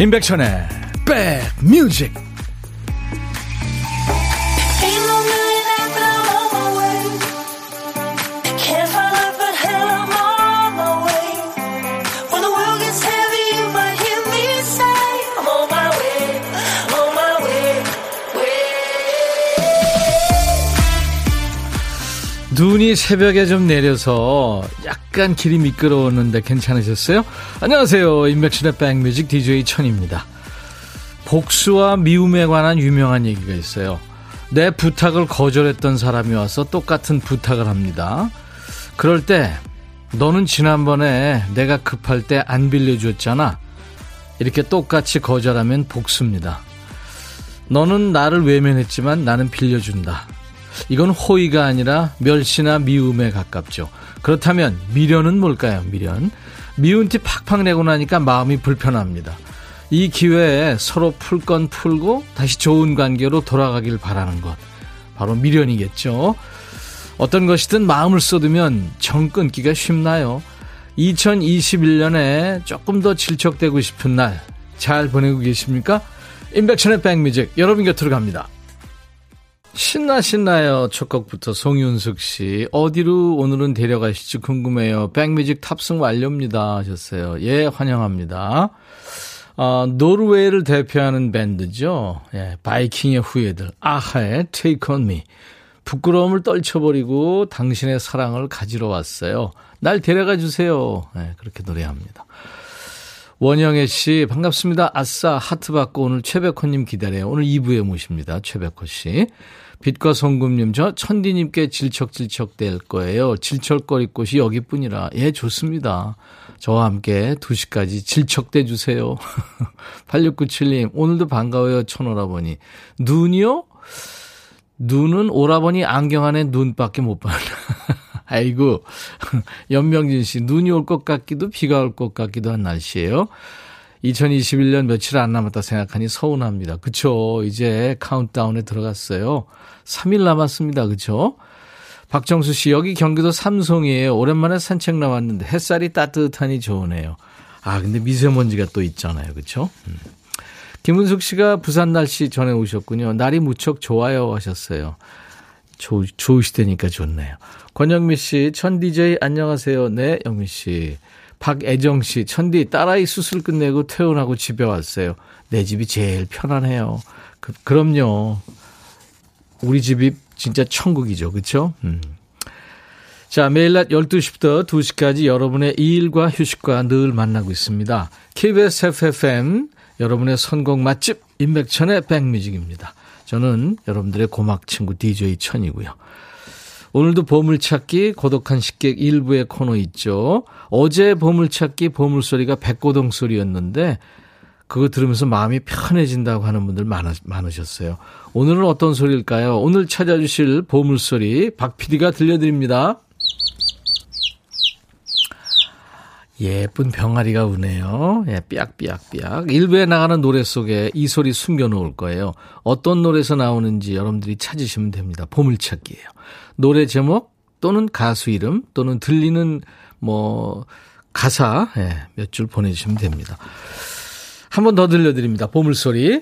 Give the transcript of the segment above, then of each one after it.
임백천의 백뮤직 눈이 새벽에 좀 내려서 약간 길이 미끄러웠는데 괜찮으셨어요? 안녕하세요. 임백천의 백뮤직 DJ 천입니다. 복수와 미움에 관한 유명한 얘기가 있어요. 내 부탁을 거절했던 사람이 와서 똑같은 부탁을 합니다. 그럴 때 너는 지난번에 내가 급할 때 안 빌려줬잖아. 이렇게 똑같이 거절하면 복수입니다. 너는 나를 외면했지만 나는 빌려준다. 이건 호의가 아니라 멸시나 미움에 가깝죠. 그렇다면 미련은 뭘까요? 미련. 미운 티 팍팍 내고 나니까 마음이 불편합니다. 이 기회에 서로 풀 건 풀고 다시 좋은 관계로 돌아가길 바라는 것. 바로 미련이겠죠. 어떤 것이든 마음을 쏟으면 정 끊기가 쉽나요? 2021년에 조금 더 질척되고 싶은 날 잘 보내고 계십니까? 인백천의 백뮤직 여러분 곁으로 갑니다. 신나 신나요. 첫 곡부터 송윤숙 씨. 어디로 오늘은 데려가실지 궁금해요. 백뮤직 탑승 완료입니다. 하셨어요. 예, 환영합니다. 어, 노르웨이를 대표하는 밴드죠. 예, 바이킹의 후예들. 아하의 Take On Me. 부끄러움을 떨쳐버리고 당신의 사랑을 가지러 왔어요. 날 데려가 주세요. 예, 그렇게 노래합니다. 원영애 씨, 반갑습니다. 아싸, 하트 받고 오늘 최백호님 기다려요. 오늘 2부에 모십니다. 최백호 씨. 빛과 송금님, 저 천디님께 질척질척 될 거예요. 질척거릴 곳이 여기뿐이라. 예, 좋습니다. 저와 함께 2시까지 질척대 주세요. 8697님, 오늘도 반가워요, 천오라버니. 눈이요? 눈은 오라버니 안경 안에 눈밖에 못 봐요. 아이고, 연명진 씨, 눈이 올 것 같기도 비가 올 것 같기도 한 날씨예요. 2021년 며칠 안 남았다 생각하니 서운합니다. 그쵸. 이제 카운트다운에 들어갔어요. 3일 남았습니다. 그쵸. 박정수 씨, 여기 경기도 삼송이에요. 오랜만에 산책 나왔는데 햇살이 따뜻하니 좋으네요. 아, 근데 미세먼지가 또 있잖아요. 그쵸. 음. 김은숙 씨가 부산 날씨 전해 오셨군요. 날이 무척 좋아요 하셨어요. 좋, 좋으시다니까 좋네요. 권영미 씨, 천 DJ 안녕하세요. 네, 영미 씨. 박애정 씨, 천디 딸아이 수술 끝내고 퇴원하고 집에 왔어요. 내 집이 제일 편안해요. 그, 그럼요. 우리 집이 진짜 천국이죠. 그렇죠? 음. 자, 매일 낮 12시부터 2시까지 여러분의 일과 휴식과 늘 만나고 있습니다. KBS FFM 여러분의 선곡 맛집 인백천의 백뮤직입니다. 저는 여러분들의 고막 친구 DJ 천이고요. 오늘도 보물찾기 고독한 식객 일부의 코너 있죠. 어제 보물찾기 보물소리가 백고동 소리였는데 그거 들으면서 마음이 편해진다고 하는 분들 많으, 많으셨어요. 오늘은 어떤 소리일까요? 오늘 찾아주실 보물소리 박 PD가 들려드립니다. 예쁜 병아리가 우네요. 예, 삐약삐약삐약. 일부에 나가는 노래 속에 이 소리 숨겨놓을 거예요. 어떤 노래에서 나오는지 여러분들이 찾으시면 됩니다. 보물찾기예요. 노래 제목 또는 가수 이름 또는 들리는 뭐 가사 예, 몇 줄 보내주시면 됩니다. 한 번 더 들려드립니다. 보물소리.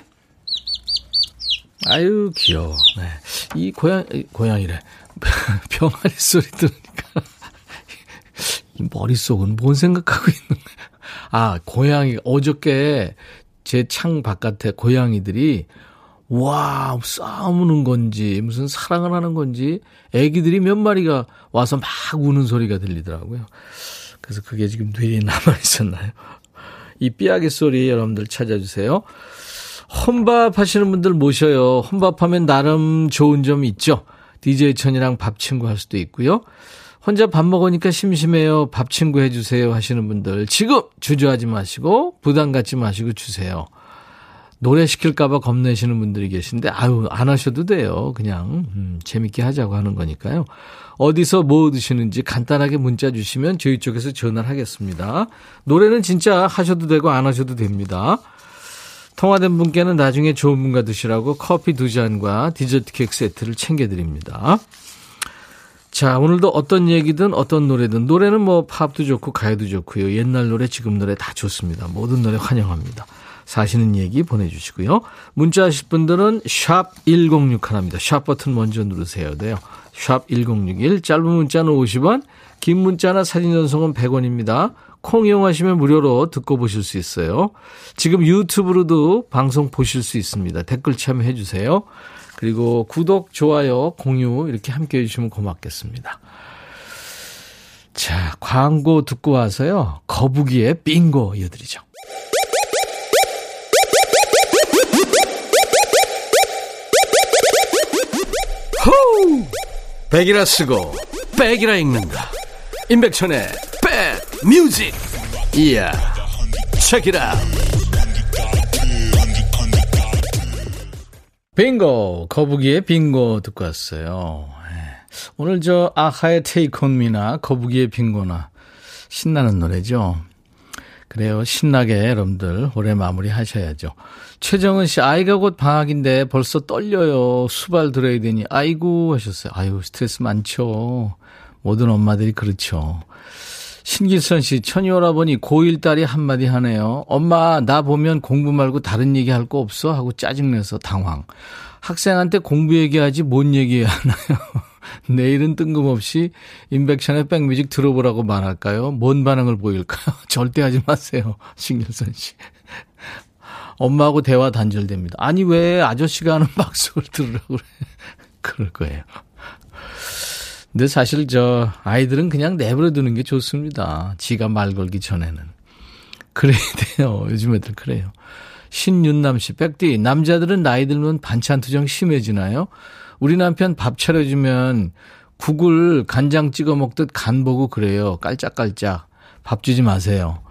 아유 귀여워. 네. 이 고양 고양이래. 병아리 소리 들으니까 이 머릿속은 뭔 생각하고 있는 거야. 아 고양이 어저께 제 창 바깥에 고양이들이 와, 싸우는 건지, 무슨 사랑을 하는 건지, 애기들이 몇 마리가 와서 막 우는 소리가 들리더라고요. 그래서 그게 지금 뇌에 남아 있었나요? 이 삐약의 소리 여러분들 찾아주세요. 혼밥 하시는 분들 모셔요. 혼밥하면 나름 좋은 점이 있죠. DJ 천이랑 밥 친구 할 수도 있고요. 혼자 밥 먹으니까 심심해요. 밥 친구 해주세요 하시는 분들 지금 주저하지 마시고 부담 갖지 마시고 주세요. 노래 시킬까봐 겁내시는 분들이 계신데, 아유, 안 하셔도 돼요. 그냥, 음, 재밌게 하자고 하는 거니까요. 어디서 뭐 드시는지 간단하게 문자 주시면 저희 쪽에서 전화를 하겠습니다. 노래는 진짜 하셔도 되고 안 하셔도 됩니다. 통화된 분께는 나중에 좋은 분과 드시라고 커피 두 잔과 디저트 케이크 세트를 챙겨드립니다. 자, 오늘도 어떤 얘기든 어떤 노래든 노래는 뭐 팝도 좋고 가요도 좋고요. 옛날 노래, 지금 노래 다 좋습니다. 모든 노래 환영합니다. 사시는 얘기 보내주시고요. 문자 하실 분들은 샵 1061입니다. 샵 버튼 먼저 누르세요. 돼요. 샵 1061, 짧은 문자는 50원, 긴 문자나 사진 전송은 100원입니다. 콩 이용하시면 무료로 듣고 보실 수 있어요. 지금 유튜브로도 방송 보실 수 있습니다. 댓글 참여해 주세요. 그리고 구독, 좋아요, 공유 이렇게 함께 해주시면 고맙겠습니다. 자, 광고 듣고 와서요. 거북이의 빙고 이어드리죠. 호우! 백이라 쓰고 백이라 읽는다. 임백천의 백 뮤직. 이야. 책이라. 빙고 거북이의 빙고 듣고 왔어요. 오늘 저 아하의 테이크 온 미나 거북이의 빙고나 신나는 노래죠. 그래요. 신나게 여러분들 올해 마무리 하셔야죠. 최정은 씨, 아이가 곧 방학인데 벌써 떨려요. 수발 들어야 되니. 아이고 하셨어요. 아유, 스트레스 많죠. 모든 엄마들이 그렇죠. 신기선 씨, 천이 오라버니 고1 딸이 한마디 하네요. 엄마, 나 보면 공부 말고 다른 얘기 할 거 없어? 하고 짜증내서 당황. 학생한테 공부 얘기하지 뭔 얘기해야 하나요? 내일은 뜬금없이 인백션의 백뮤직 들어보라고 말할까요? 뭔 반응을 보일까요? 절대 하지 마세요. 신길선 씨. 엄마하고 대화 단절됩니다. 아니, 왜 아저씨가 하는 박수를 들으라고 그래. 그럴 거예요. 근데 사실 저 아이들은 그냥 내버려 두는 게 좋습니다. 지가 말 걸기 전에는. 그래야 돼요. 요즘 애들 그래요. 신윤남 씨, 백디, 남자들은 나이 들면 반찬 투정 심해지나요? 우리 남편 밥 차려주면 국을 간장 찍어 먹듯 간 보고 그래요. 깔짝깔짝. 밥 주지 마세요.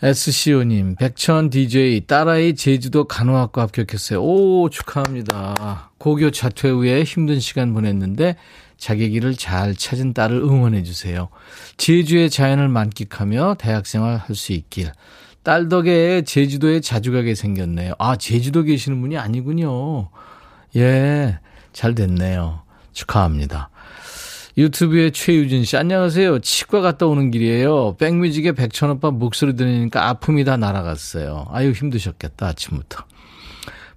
SCO님, 백천 DJ, 딸아이 제주도 간호학과 합격했어요. 오, 축하합니다. 고교 자퇴 후에 힘든 시간 보냈는데 자기 길을 잘 찾은 딸을 응원해 주세요. 제주의 자연을 만끽하며 대학생활 할 수 있길. 딸 덕에 제주도에 자주 가게 생겼네요. 아, 제주도 계시는 분이 아니군요. 예. 잘 됐네요. 축하합니다. 유튜브에 최유진 씨, 안녕하세요. 치과 갔다 오는 길이에요. 백뮤직에 백천오빠 목소리 들으니까 아픔이 다 날아갔어요. 아유, 힘드셨겠다, 아침부터.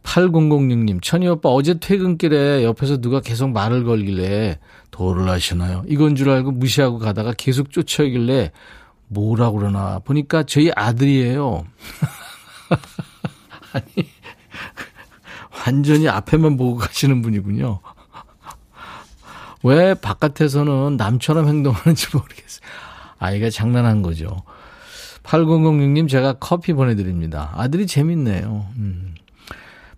8006님, 천희 오빠 어제 퇴근길에 옆에서 누가 계속 말을 걸길래 도를 하시나요? 이건 줄 알고 무시하고 가다가 계속 쫓아오길래 뭐라 그러나 보니까 저희 아들이에요. 아니, 완전히 앞에만 보고 가시는 분이군요. 왜 바깥에서는 남처럼 행동하는지 모르겠어요. 아이가 장난한 거죠. 8006님 제가 커피 보내드립니다. 아들이 재밌네요. 음.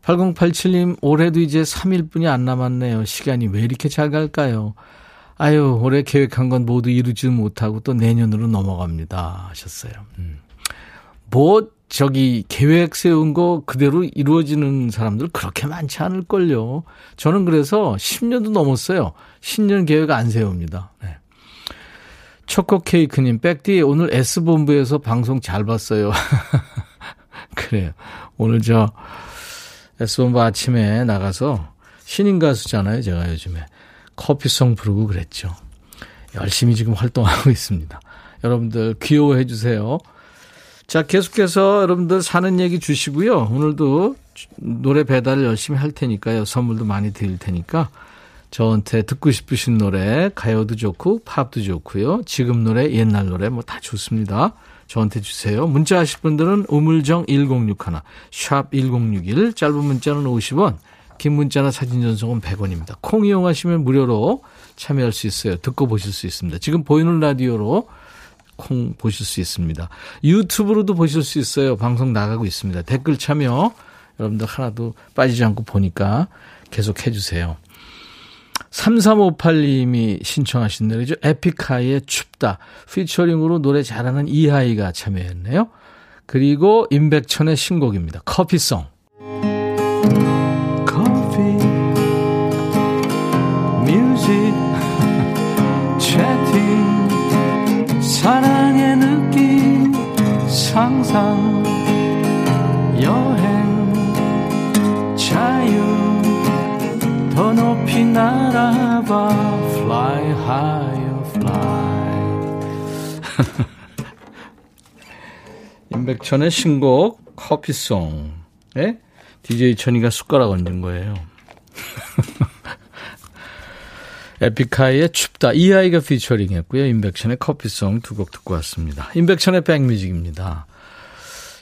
8087님 올해도 이제 3일뿐이 안 남았네요. 시간이 왜 이렇게 잘 갈까요? 아유 올해 계획한 건 모두 이루지 못하고 또 내년으로 넘어갑니다 하셨어요. 음. 뭐 저기 계획 세운 거 그대로 이루어지는 사람들 그렇게 많지 않을걸요. 저는 그래서 10년도 넘었어요. 10년 계획 안 세웁니다. 네. 초코 케이크님, 백디 오늘 S본부에서 방송 잘 봤어요. 그래요. 오늘 저 S본부 아침에 나가서 신인 가수잖아요. 제가 요즘에 커피송 부르고 그랬죠. 열심히 지금 활동하고 있습니다. 여러분들 귀여워해 주세요. 자, 계속해서 여러분들 사는 얘기 주시고요. 오늘도 노래 배달 열심히 할 테니까요. 선물도 많이 드릴 테니까 저한테 듣고 싶으신 노래 가요도 좋고 팝도 좋고요. 지금 노래 옛날 노래 뭐 다 좋습니다. 저한테 주세요. 문자 하실 분들은 우물정 1061, 샵 1061, 짧은 문자는 50원, 긴 문자나 사진 전송은 100원입니다. 콩 이용하시면 무료로 참여할 수 있어요. 듣고 보실 수 있습니다. 지금 보이는 라디오로 콩 보실 수 있습니다. 유튜브로도 보실 수 있어요. 방송 나가고 있습니다. 댓글 참여 여러분들 하나도 빠지지 않고 보니까 계속 해주세요. 3358님이 신청하신 노래죠. 에픽하이의 춥다. 피처링으로 노래 잘하는 이하이가 참여했네요. 그리고 임백천의 신곡입니다. 커피송. 커피 뮤직 채팅 사랑의 느낌 상상 날아봐 fly high fly 임백천의 신곡 커피송. 예? DJ 천이가 숟가락 얹은 거예요. 에픽하이의 춥다. 이 아이가 피처링 했고요. 임백천의 커피송 두 곡 듣고 왔습니다. 임백천의 백뮤직입니다.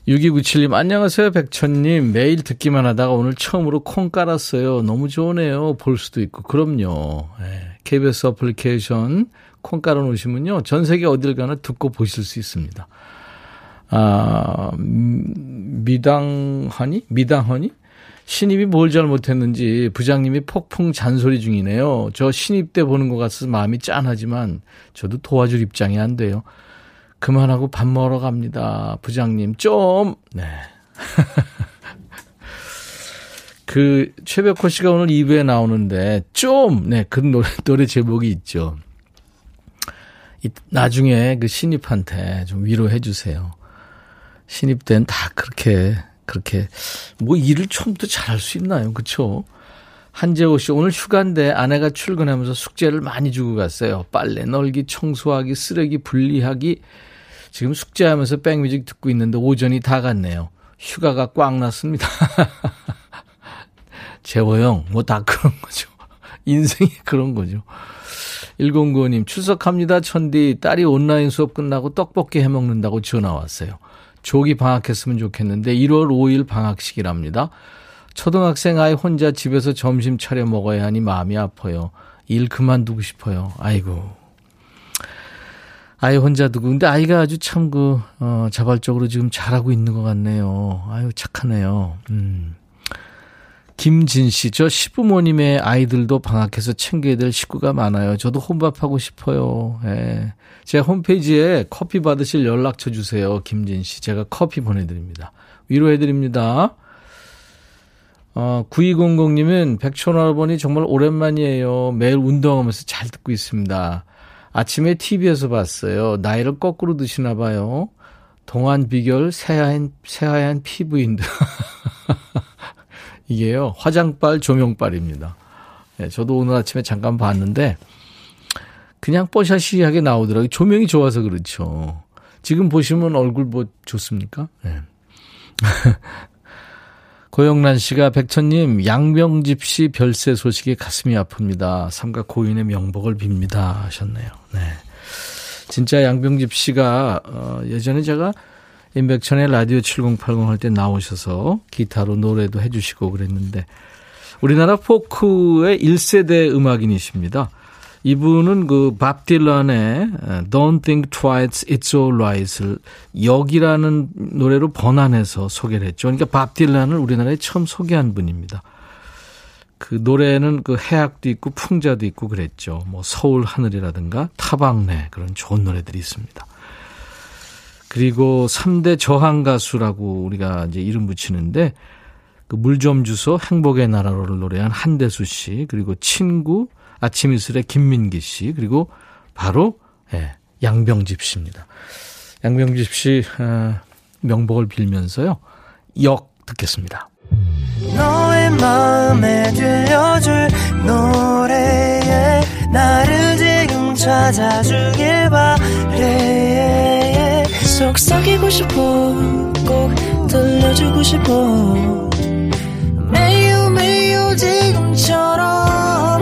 6297님, 안녕하세요, 백천님. 매일 듣기만 하다가 오늘 처음으로 콩 깔았어요. 너무 좋으네요. 볼 수도 있고. 그럼요. 네. KBS 어플리케이션 콩 깔아놓으시면요. 전 세계 어딜 가나 듣고 보실 수 있습니다. 아, 미당하니? 미당하니? 신입이 뭘 잘못했는지 부장님이 폭풍 잔소리 중이네요. 저 신입 때 보는 것 같아서 마음이 짠하지만 저도 도와줄 입장이 안 돼요. 그만하고 밥 먹으러 갑니다. 부장님, 좀, 네. 그, 최백호 씨가 오늘 2부에 나오는데, 좀, 네, 그 노래, 노래 제목이 있죠. 나중에 그 신입한테 좀 위로해 주세요. 신입 때는 다 그렇게, 그렇게, 뭐 일을 처음부터 잘할 수 있나요? 그쵸? 한재호 씨, 오늘 휴가인데 아내가 출근하면서 숙제를 많이 주고 갔어요. 빨래 널기, 청소하기, 쓰레기 분리하기, 지금 숙제하면서 백뮤직 듣고 있는데 오전이 다 갔네요. 휴가가 꽉 났습니다. 재호 형, 뭐 다 그런 거죠. 인생이 그런 거죠. 1095님, 출석합니다, 천디. 딸이 온라인 수업 끝나고 떡볶이 해 먹는다고 전화 왔어요. 조기 방학했으면 좋겠는데 1월 5일 방학식이랍니다. 초등학생 아이 혼자 집에서 점심 차려 먹어야 하니 마음이 아파요. 일 그만두고 싶어요. 아이고, 아이 혼자 두고. 근데 아이가 아주 참 그, 어, 자발적으로 지금 잘하고 있는 것 같네요. 아유, 착하네요. 음. 김진 씨, 저 시부모님의 아이들도 방학해서 챙겨야 될 식구가 많아요. 저도 혼밥하고 싶어요. 예. 제 홈페이지에 커피 받으실 연락처 주세요. 김진 씨. 제가 커피 보내드립니다. 위로해드립니다. 어, 9200님은 백촌할아버니 정말 오랜만이에요. 매일 운동하면서 잘 듣고 있습니다. 아침에 TV에서 봤어요. 나이를 거꾸로 드시나 봐요. 동안 비결 새하얀, 새하얀 피부인데. 이게요, 화장빨, 조명빨입니다. 네, 저도 오늘 아침에 잠깐 봤는데, 그냥 뽀샤시하게 나오더라고요. 조명이 좋아서 그렇죠. 지금 보시면 얼굴 뭐 좋습니까? 네. 고영란 씨가 백천님 양병집 씨 별세 소식에 가슴이 아픕니다. 삼가 고인의 명복을 빕니다 하셨네요. 네. 진짜 양병집 씨가 어, 예전에 제가 임백천의 라디오 7080 할 때 나오셔서 기타로 노래도 해주시고 그랬는데 우리나라 포크의 1세대 음악인이십니다. 이분은 그 밥 딜런의 Don't Think Twice, It's Alright을 역이라는 노래로 번안해서 소개를 했죠. 그러니까 밥 딜런을 우리나라에 처음 소개한 분입니다. 그 노래는 그 해악도 있고 풍자도 있고 그랬죠. 뭐 서울 하늘이라든가 타방네 그런 좋은 노래들이 있습니다. 그리고 3대 저항 가수라고 우리가 이제 이름 붙이는데 그 물 좀 주소 행복의 나라로를 노래한 한대수 씨 그리고 친구 아침 이슬의 김민기 씨 그리고 바로 예, 양병집 씨입니다. 양병집 씨 어, 명복을 빌면서요. 역 듣겠습니다. 너의 마음에 들려줄 노래에 나를 지금 찾아주길 바래 속삭이고 싶어 꼭 들려주고 싶어 매우 매우 지금처럼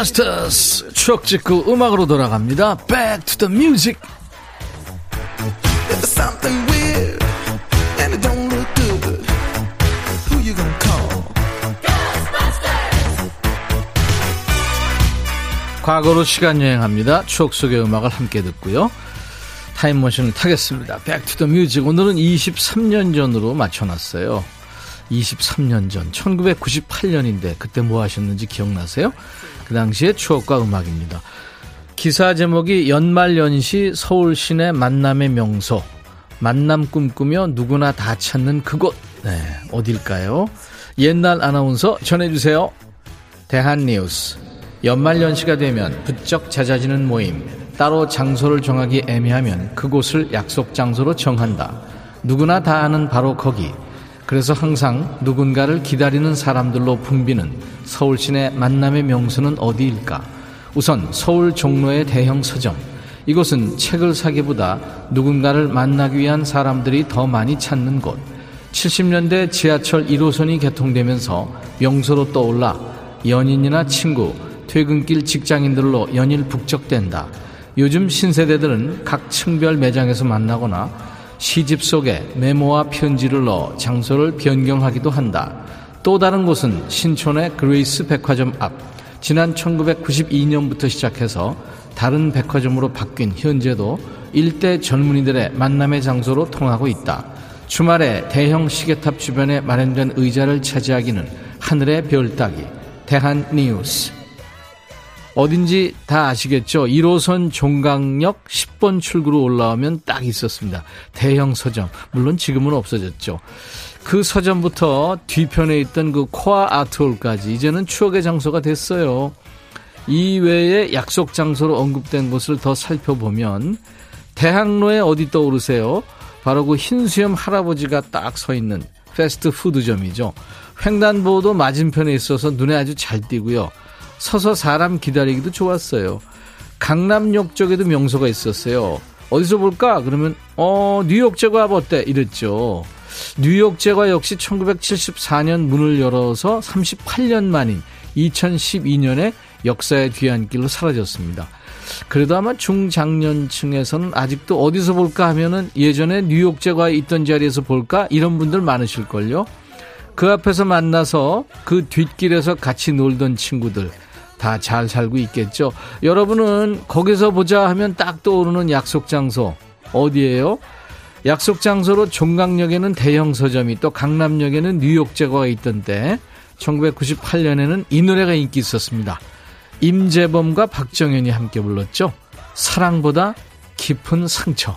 Ghostbusters 추억 찍고 음악으로 돌아갑니다. Back to the music. 과거로 시간 여행합니다. 추억 속의 음악을 함께 듣고요. 타임머신을 타겠습니다. Back to the music. 오늘은 23년 전으로 맞춰놨어요. 23년 전, 1998년인데 그때 뭐 하셨는지 기억나세요? 그 당시의 추억과 음악입니다. 기사 제목이 연말연시 서울 시내 만남의 명소. 만남 꿈꾸며 누구나 다 찾는 그곳. 네, 어딜까요? 옛날 아나운서 전해주세요. 대한뉴스. 연말연시가 되면 부쩍 잦아지는 모임. 따로 장소를 정하기 애매하면 그곳을 약속 장소로 정한다. 누구나 다 아는 바로 거기. 그래서 항상 누군가를 기다리는 사람들로 붐비는 서울 시내 만남의 명소는 어디일까? 우선 서울 종로의 대형 서점. 이곳은 책을 사기보다 누군가를 만나기 위한 사람들이 더 많이 찾는 곳. 70년대 지하철 1호선이 개통되면서 명소로 떠올라 연인이나 친구, 퇴근길 직장인들로 연일 북적댄다. 요즘 신세대들은 각 층별 매장에서 만나거나 시집 속에 메모와 편지를 넣어 장소를 변경하기도 한다. 또 다른 곳은 신촌의 그레이스 백화점 앞. 지난 1992년부터 시작해서 다른 백화점으로 바뀐 현재도 일대 젊은이들의 만남의 장소로 통하고 있다. 주말에 대형 시계탑 주변에 마련된 의자를 차지하기는 하늘의 별 따기. 대한 뉴스. 어딘지 다 아시겠죠? 1호선 종강역 10번 출구로 올라오면 딱 있었습니다. 대형 서점. 물론 지금은 없어졌죠. 그 서점부터 뒤편에 있던 그 코아 아트홀까지 이제는 추억의 장소가 됐어요. 이외에 약속 장소로 언급된 곳을 더 살펴보면 대학로에 어디 떠오르세요? 바로 그 흰수염 할아버지가 딱 서 있는 패스트푸드점이죠. 횡단보도 맞은편에 있어서 눈에 아주 잘 띄고요. 서서 사람 기다리기도 좋았어요. 강남역 쪽에도 명소가 있었어요. 어디서 볼까? 그러면 어 뉴욕 제과업 어때? 이랬죠. 뉴욕 제과 역시 1974년 문을 열어서 38년 만인 2012년에 역사의 뒤안길로 사라졌습니다. 그래도 아마 중장년층에서는 아직도 어디서 볼까 하면은 예전에 뉴욕 제과에 있던 자리에서 볼까 이런 분들 많으실걸요. 그 앞에서 만나서 그 뒷길에서 같이 놀던 친구들 다 잘 살고 있겠죠. 여러분은 거기서 보자 하면 딱 떠오르는 약속 장소 어디예요? 약속 장소로 종강역에는 대형 서점이 또 강남역에는 뉴욕 제과가 있던 때 1998년에는 이 노래가 인기 있었습니다. 임재범과 박정현이 함께 불렀죠. 사랑보다 깊은 상처.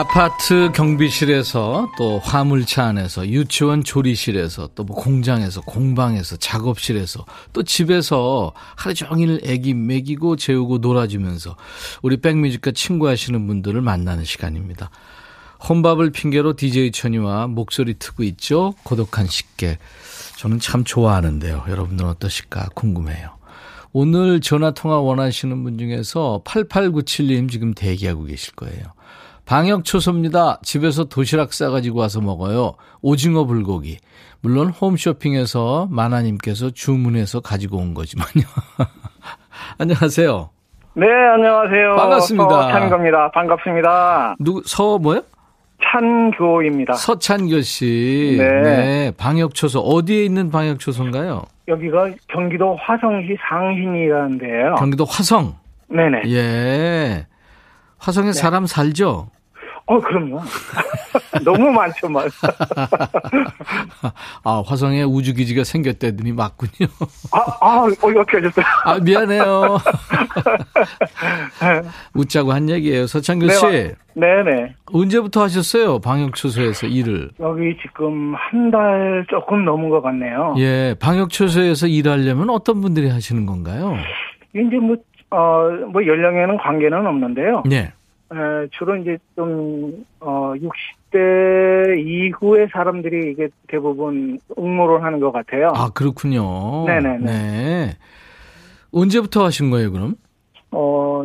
아파트 경비실에서 또 화물차 안에서 유치원 조리실에서 또 뭐 공장에서 공방에서 작업실에서 또 집에서 하루 종일 애기 먹이고 재우고 놀아주면서 우리 백뮤직과 친구하시는 분들을 만나는 시간입니다. 혼밥을 핑계로 DJ 천이와 목소리 트고 있죠. 고독한 식객. 저는 참 좋아하는데요. 여러분들은 어떠실까 궁금해요. 오늘 전화 통화 원하시는 분 중에서 8897님 지금 대기하고 계실 거예요. 방역 초소입니다. 집에서 도시락 싸가지고 와서 먹어요. 오징어 불고기. 물론 홈쇼핑에서 마나님께서 주문해서 가지고 온 거지만요. 안녕하세요. 네, 안녕하세요. 반갑습니다. 서찬입니다. 반갑습니다. 누구, 서 뭐요? 찬교입니다. 서찬교 씨. 네. 네. 방역초소. 어디에 있는 방역초소인가요? 여기가 경기도 화성시 상신이라는데요. 경기도 화성? 네네. 예. 화성에 네. 사람 살죠? 어, 그럼요. 너무 많죠, 막. 아, 화성에 우주기지가 생겼다더니 맞군요. 아, 아, 어, 이렇게 하셨어요. 아, 미안해요. 웃자고 한 얘기예요. 서창규 씨. 네, 네 네. 언제부터 하셨어요? 방역초소에서 일을? 여기 지금 한 달 조금 넘은 것 같네요. 예, 방역초소에서 일하려면 어떤 분들이 하시는 건가요? 이제 뭐, 어, 뭐 연령에는 관계는 없는데요. 네. 에, 주로 이제 좀, 어, 60대 이후의 사람들이 이게 대부분 응모를 하는 것 같아요. 아, 그렇군요. 네네 네. 언제부터 하신 거예요, 그럼? 어,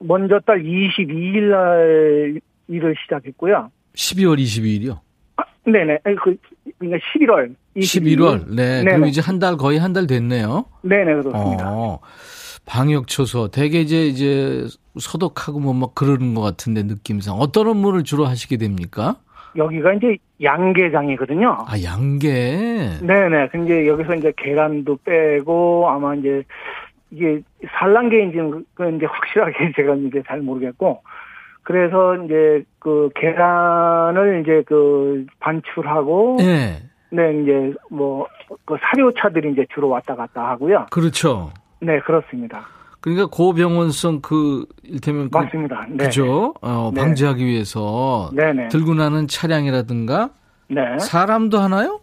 먼저 달 22일 날 일을 시작했고요. 12월 22일이요? 아, 네네. 그, 그러니까 11월. 22일. 11월. 네. 네네. 그럼 이제 한 달, 거의 한 달 됐네요. 네네, 그렇습니다. 어. 방역 초소. 대개 이제, 이제 소독하고 뭐 막 그러는 것 같은데, 느낌상. 어떤 업무를 주로 하시게 됩니까? 여기가 이제 양계장이거든요. 아, 양계. 네네. 근데 여기서 이제 계란도 빼고 아마 이제 이게 산란계인지는 그 이제 확실하게 제가 이제 잘 모르겠고 그래서 이제 그 계란을 이제 그 반출하고 네. 네 이제 뭐 그 사료차들이 이제 주로 왔다 갔다 하고요. 그렇죠. 네 그렇습니다. 그러니까 고병원성 그, 일테면 그, 맞습니다. 네. 그죠? 어, 네. 방지하기 위해서 네네. 들고 나는 차량이라든가 네. 사람도 하나요?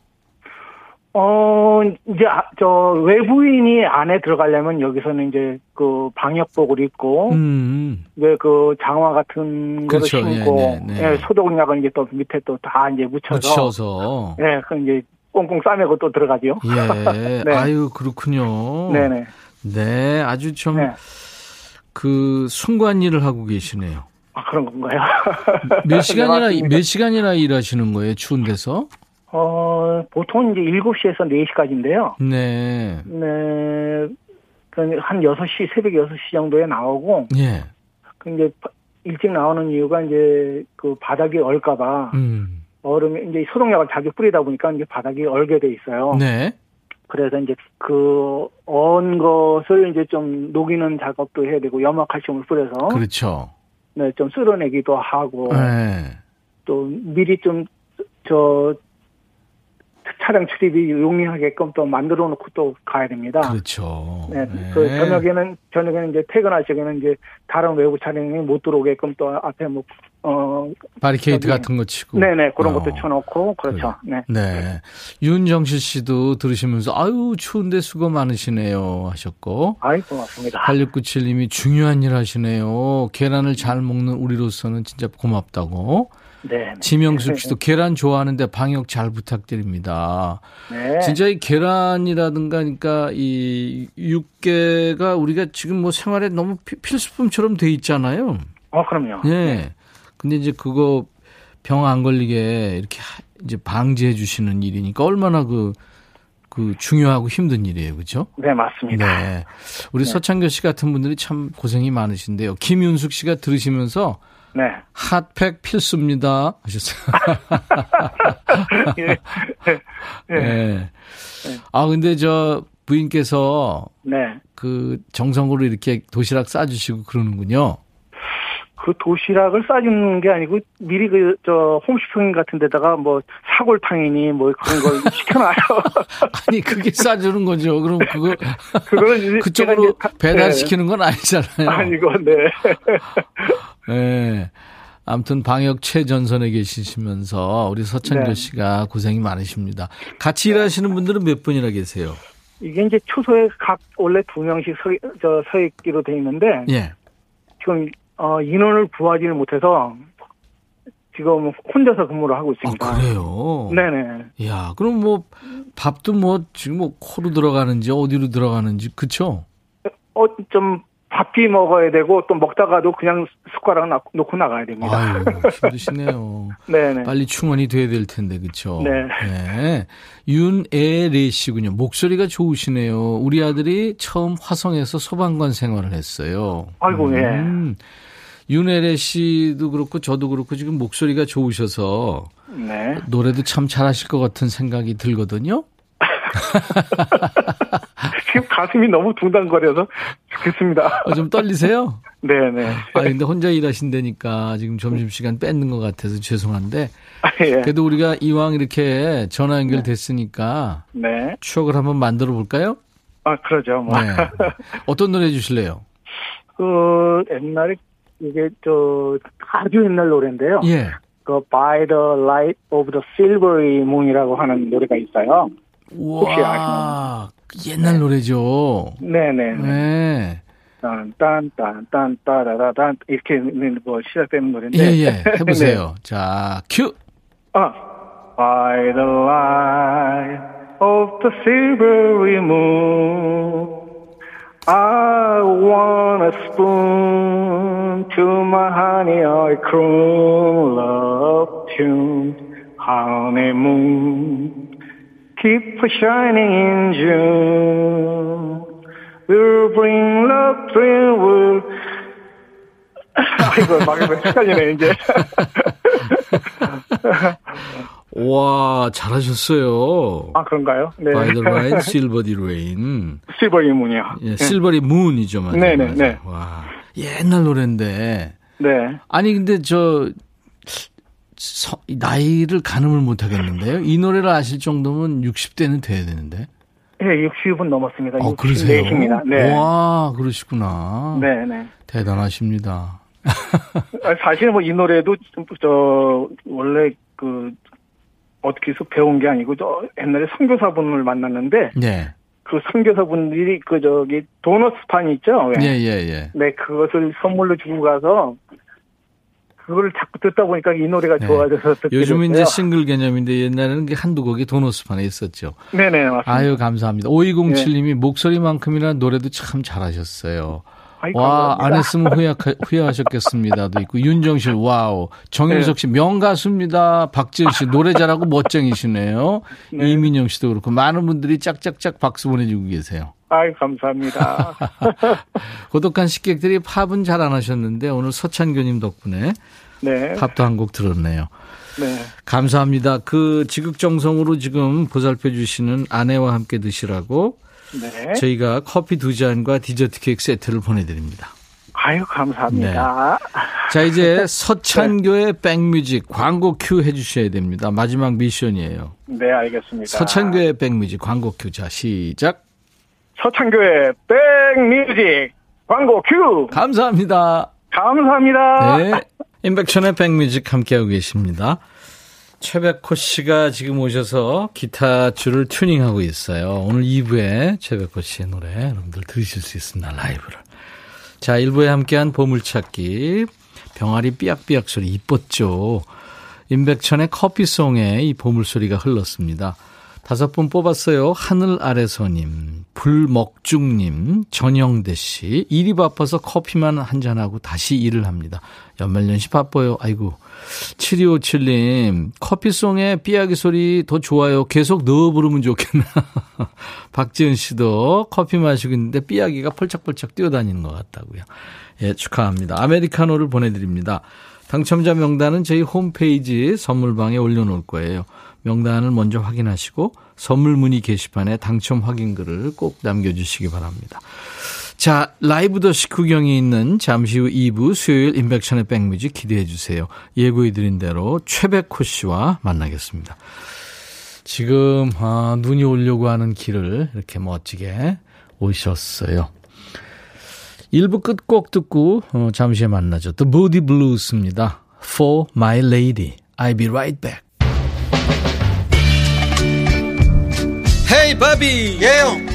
어, 이제, 아, 저, 외부인이 안에 들어가려면 여기서는 이제 그 방역복을 입고, 음. 왜그 장화 같은 거를 그렇죠. 신고, 예, 네, 네. 예, 소독약은 이제 또 밑에 또 다 이제 묻혀서, 붙여서. 예, 그 이제 꽁꽁 싸매고 또 들어가죠. 예. 네. 아유, 그렇군요. 네네. 네, 아주 좀, 네. 그, 순간 일을 하고 계시네요. 아, 그런 건가요? 몇 시간이나, 맞습니다. 몇 시간이나 일하시는 거예요, 추운 데서? 어, 보통 이제 7시에서 4시까지인데요. 네. 네, 그한 6시, 새벽 6시 정도에 나오고, 예. 그 이제 바- 일찍 나오는 이유가 이제 그 바닥이 얼까봐, 음. 얼음에 이제 소독약을 자주 뿌리다 보니까 이제 바닥이 얼게 돼 있어요. 네. 그래서 이제 그 언 것을 이제 좀 녹이는 작업도 해야 되고 염화칼슘을 뿌려서 그렇죠. 네, 좀 쓸어내기도 하고 네. 또 미리 좀 저 차량 출입이 용이하게끔 또 만들어 놓고 또 가야 됩니다. 그렇죠. 네, 네. 그 저녁에는 저녁에는 이제 퇴근할 적에는 이제 다른 외부 차량이 못 들어오게끔 또 앞에 뭐 어 바리케이트 저기- 같은 거 치고. 네네 그런 어. 것도 쳐놓고 그렇죠. 네. 네. 윤정실 씨도 들으시면서 아유 추운데 수고 많으시네요 하셨고 아이 고맙습니다. 8697님이 중요한 일 하시네요. 계란을 잘 먹는 우리로서는 진짜 고맙다고. 네. 지명숙 씨도 계란 좋아하는데 방역 잘 부탁드립니다. 네. 진짜 이 계란이라든가 그러니까 이 육개가 우리가 지금 뭐 생활에 너무 피- 필수품처럼 돼 있잖아요. 어 그럼요. 예. 근데 이제 그거 병 안 걸리게 이렇게 하- 이제 방지해 주시는 일이니까 얼마나 그, 그 중요하고 힘든 일이에요. 그죠? 네 맞습니다. 네. 우리 서창교 씨 같은 분들이 참 고생이 많으신데요. 김윤숙 씨가 들으시면서 네. 핫팩 필수입니다. 하셨어요. 예. 예. 네. 아, 근데 저 부인께서 네. 그 정성으로 이렇게 도시락 싸주시고 그러는군요. 그 도시락을 싸주는 게 아니고 미리 그 저 홈쇼핑 같은 데다가 뭐 사골탕이니 뭐 그런 걸 시켜놔요. 아니, 그게 싸주는 거죠. 그럼 그거 그거는 그쪽으로 이제 다- 배달 시키는 건 아니잖아요. 네. 아니고 네. 네. 아무튼 방역 최전선에 계시면서 우리 서창교 네. 씨가 고생이 많으십니다. 같이 일하시는 분들은 몇 분이나 계세요? 이게 이제 초소에 각 원래 두 명씩 서, 저, 서 있기로 돼 있는데 예. 지금 어, 인원을 구하지를 못해서 지금 혼자서 근무를 하고 아, 있습니다. 그래요? 네네. 야, 그럼 뭐 밥도 뭐 지금 뭐 코로 들어가는지 어디로 들어가는지 그쵸? 어, 좀 밥비 먹어야 되고 또 먹다가도 그냥 숟가락 나- 놓고 나가야 됩니다. 아유, 힘드시네요. 네네. 빨리 충원이 돼야 될 텐데, 그쵸? 네. 네. 윤애레 씨군요. 목소리가 좋으시네요. 우리 아들이 처음 화성에서 소방관 생활을 했어요. 아이고, 예. 음. 윤애레 씨도 그렇고 저도 그렇고 지금 목소리가 좋으셔서 네. 노래도 참 잘하실 것 같은 생각이 들거든요. 지금 가슴이 너무 둥당거려서 좋겠습니다. 어, 좀 떨리세요? 네네. 아 근데 혼자 일하신다니까 지금 점심시간 뺏는 것 같아서 죄송한데 예. 그래도 우리가 이왕 이렇게 전화 연결됐으니까 네. 추억을 한번 만들어 볼까요? 아, 그러죠. 뭐. 네. 어떤 노래 해주실래요? 그, 옛날에, 이게, 저, 아주 옛날 노래인데요. 예. 그, By the Light of the Silvery Moon이라고 하는 노래가 있어요. 혹시 와 옛날 노래죠. 네네. 네. 딴, 딴, 딴, 딴, 따라라단, 이렇게 뭐 시작되는 노래인데. 예예 해보세요. 자 큐. 아, by the light of the silvery moon, I want a spoon to my honey, I croon love tune, honeymoon. Keep shining in June. We'll bring love thrill, will. 아이고, 막 헷갈리네, 이제. 와, 잘하셨어요. 아, 그런가요? 네. By the Rain, Silvery Rain. 실버리 문이요. 예, 실버리 문이죠, 맞아요. 네네, 맞아요. 네. 와, 옛날 노래인데. 네. 아니, 근데 저, 서- 이 나이를 가늠을 못 하겠는데요. 이 노래를 아실 정도면 60대는 돼야 되는데. 예, 60분 넘었습니다. 어, 그러세요? 64입니다. 네. 와, 그러시구나. 네, 네. 대단하십니다. 아, 사실 뭐 이 노래도 좀, 저 원래 그 어떻게 해서 배운 게 아니고 저 옛날에 선교사분을 만났는데 네. 그 선교사분들이 그 저기 도너스판 있죠? 왜? 예, 예, 예. 네, 그것을 선물로 주고 가서 그거를 자꾸 듣다 보니까 이 노래가 네. 좋아져서 듣게 요즘은 이제 됐어요. 싱글 개념인데 옛날에는 게 한두 곡이 보너스판에 있었죠. 네네 맞습니다. 아유, 감사합니다. 5207님이 목소리만큼이나 노래도 참 잘하셨어요. 와. 안 했으면 후회, 후회하셨겠습니다도 있고, 윤정실, 와우. 정윤석 씨, 명가수입니다. 박지은 씨, 노래 잘하고 멋쟁이시네요. 네. 이민영 씨도 그렇고, 많은 분들이 짝짝짝 박수 보내주고 계세요. 아이 감사합니다. 고독한 식객들이 팝은 잘 안 하셨는데, 오늘 서찬교님 덕분에 네, 팝도 한 곡 들었네요. 네. 감사합니다. 그 지극정성으로 지금 보살펴 주시는 아내와 함께 드시라고 네. 저희가 커피 두 잔과 디저트 케이크 세트를 보내드립니다. 아유 감사합니다. 자, 이제 서찬교의 백뮤직 광고 큐 해주셔야 됩니다. 마지막 미션이에요. 네, 알겠습니다. 서찬교의 백뮤직 광고 큐. 자, 시작. 서창교의 백뮤직 광고 큐 감사합니다. 감사합니다. 네. 임백천의 백뮤직 함께하고 계십니다. 최백호 씨가 지금 오셔서 기타 줄을 튜닝하고 있어요. 오늘 2부에 최백호 씨의 노래 여러분들 들으실 수 있습니다. 라이브를. 자, 1부에 함께한 보물찾기. 병아리 삐약삐약 소리 이뻤죠. 임백천의 커피송에 이 보물소리가 흘렀습니다. 다섯 분 뽑았어요. 하늘 아래서님, 불먹중님, 전영대 씨. 일이 바빠서 커피만 한잔하고 다시 일을 합니다. 연말연시 바빠요. 아이고. 7257님, 커피송에 삐약이 소리 더 좋아요. 계속 넣어 부르면 좋겠나. 박지은 씨도 커피 마시고 있는데 삐약이가 펄쩍펄쩍 뛰어다니는 것 같다고요. 예, 축하합니다. 아메리카노를 보내드립니다. 당첨자 명단은 저희 홈페이지 선물방에 올려놓을 거예요. 명단을 먼저 확인하시고 선물 문의 게시판에 당첨 확인글을 꼭 남겨주시기 바랍니다. 자, 라이브 더시 구경이 있는 잠시 후 2부 수요일 인백션의 백뮤직 기대해 주세요. 예고해드린 대로 최백호 씨와 만나겠습니다. 지금 아, 눈이 오려고 하는 길을 이렇게 멋지게 오셨어요. 1부 끝곡 듣고 어, 잠시 후에 만나죠. The Moody Blues입니다. For My Lady. I'll be right back. 헤이 바비 예영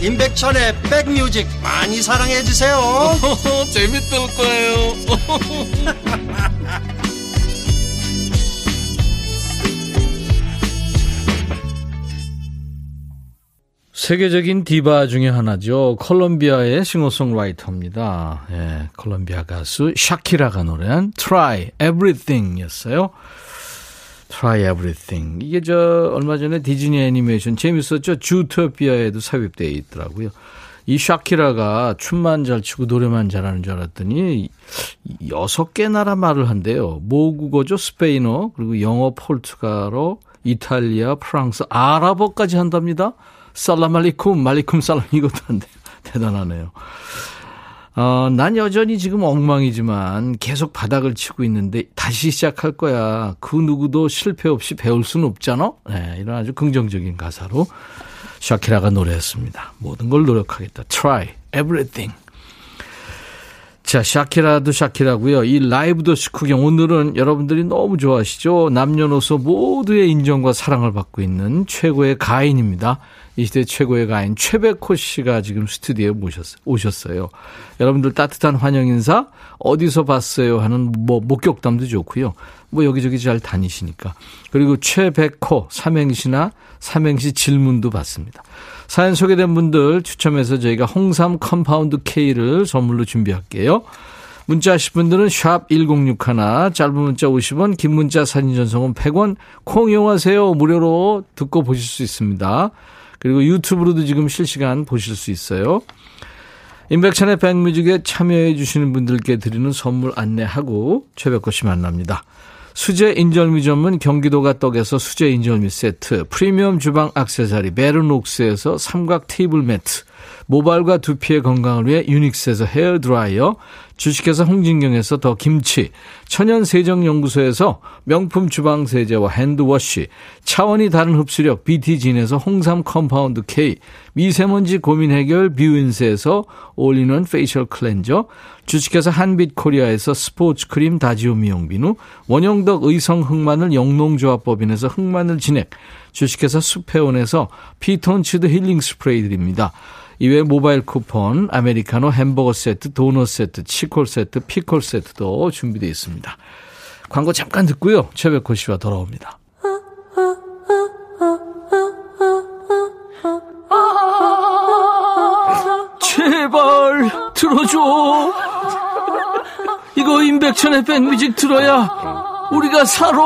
임백천의 백뮤직 많이 사랑해 주세요 재밌을 거예요 세계적인 디바 중에 하나죠. 콜롬비아의 싱어송라이터입니다. 예, 콜롬비아 가수 샤키라가 노래한 Try Everything 였어요. Try Everything. 이게 저 얼마 전에 디즈니 애니메이션 재밌었죠. 주토피아에도 삽입되어 있더라고요. 이 샤키라가 춤만 잘 추고 노래만 잘하는 줄 알았더니 여섯 개 나라 말을 한대요. 모국어죠. 스페인어, 그리고 영어, 포르투갈어, 이탈리아, 프랑스, 아랍어까지 한답니다. 살라말리쿰, 말리쿰 살람 이것도 한대. 대단하네요. 어, 난 여전히 지금 엉망이지만 계속 바닥을 치고 있는데 다시 시작할 거야. 그 누구도 실패 없이 배울 수는 없잖아. 네, 이런 아주 긍정적인 가사로 샤키라가 노래했습니다. 모든 걸 노력하겠다. Try everything. 자, 샤키라도 샤키라고요. 이 라이브 도시 구경 오늘은 여러분들이 너무 좋아하시죠. 남녀노소 모두의 인정과 사랑을 받고 있는 최고의 가인입니다. 이 시대 최고의 가인 최백호 씨가 지금 스튜디오에 모셨, 오셨어요. 여러분들 따뜻한 환영 인사 어디서 봤어요 하는 뭐 목격담도 좋고요. 뭐 여기저기 잘 다니시니까. 그리고 최백호 삼행시나 삼행시 질문도 받습니다. 사연 소개된 분들 추첨해서 저희가 홍삼 compound K를 선물로 준비할게요. 문자 하실 분들은 샵 1061, 짧은 문자 50원, 긴 문자 사진 전송은 100원, 콩 이용하세요. 무료로 듣고 보실 수 있습니다. 그리고 유튜브로도 지금 실시간 보실 수 있어요. 임백천의 백뮤직에 참여해 주시는 분들께 드리는 선물 안내하고 최백호 씨 만납니다. 수제 인절미 전문 경기도가 떡에서 수제 인절미 세트, 프리미엄 주방 악세사리 베르녹스에서 삼각 테이블 매트, 모발과 두피의 건강을 위해 유닉스에서 헤어 드라이어, 주식회사 홍진경에서 더 김치, 천연 세정연구소에서 명품 주방 세제와 핸드워시, 차원이 다른 흡수력 BT진에서 홍삼 compound K, 미세먼지 고민 해결 뷰인스에서 올리는 facial cleanser, 주식회사 한빛코리아에서 스포츠 크림 다지오 미용비누, 원형덕 의성 흑마늘 영농조합법인에서 흑마늘 진액, 주식회사 수페온에서 피톤치드 힐링 스프레이 드립니다. 이외에 모바일 쿠폰, 아메리카노 햄버거 세트, 도넛 세트, 치콜 세트, 피콜 세트도 준비되어 있습니다. 광고 잠깐 듣고요. 최백호 씨와 돌아옵니다. 제발 들어줘. 이거 임백천의 백뮤직 들어야 우리가 살아.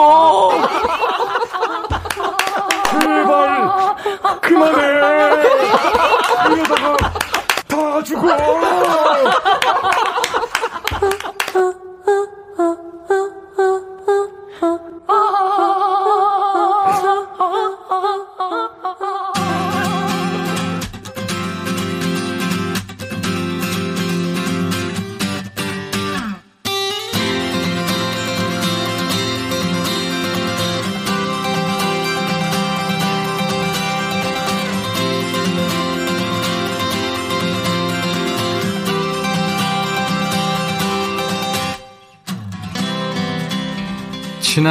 그만해 이러다가 다 죽어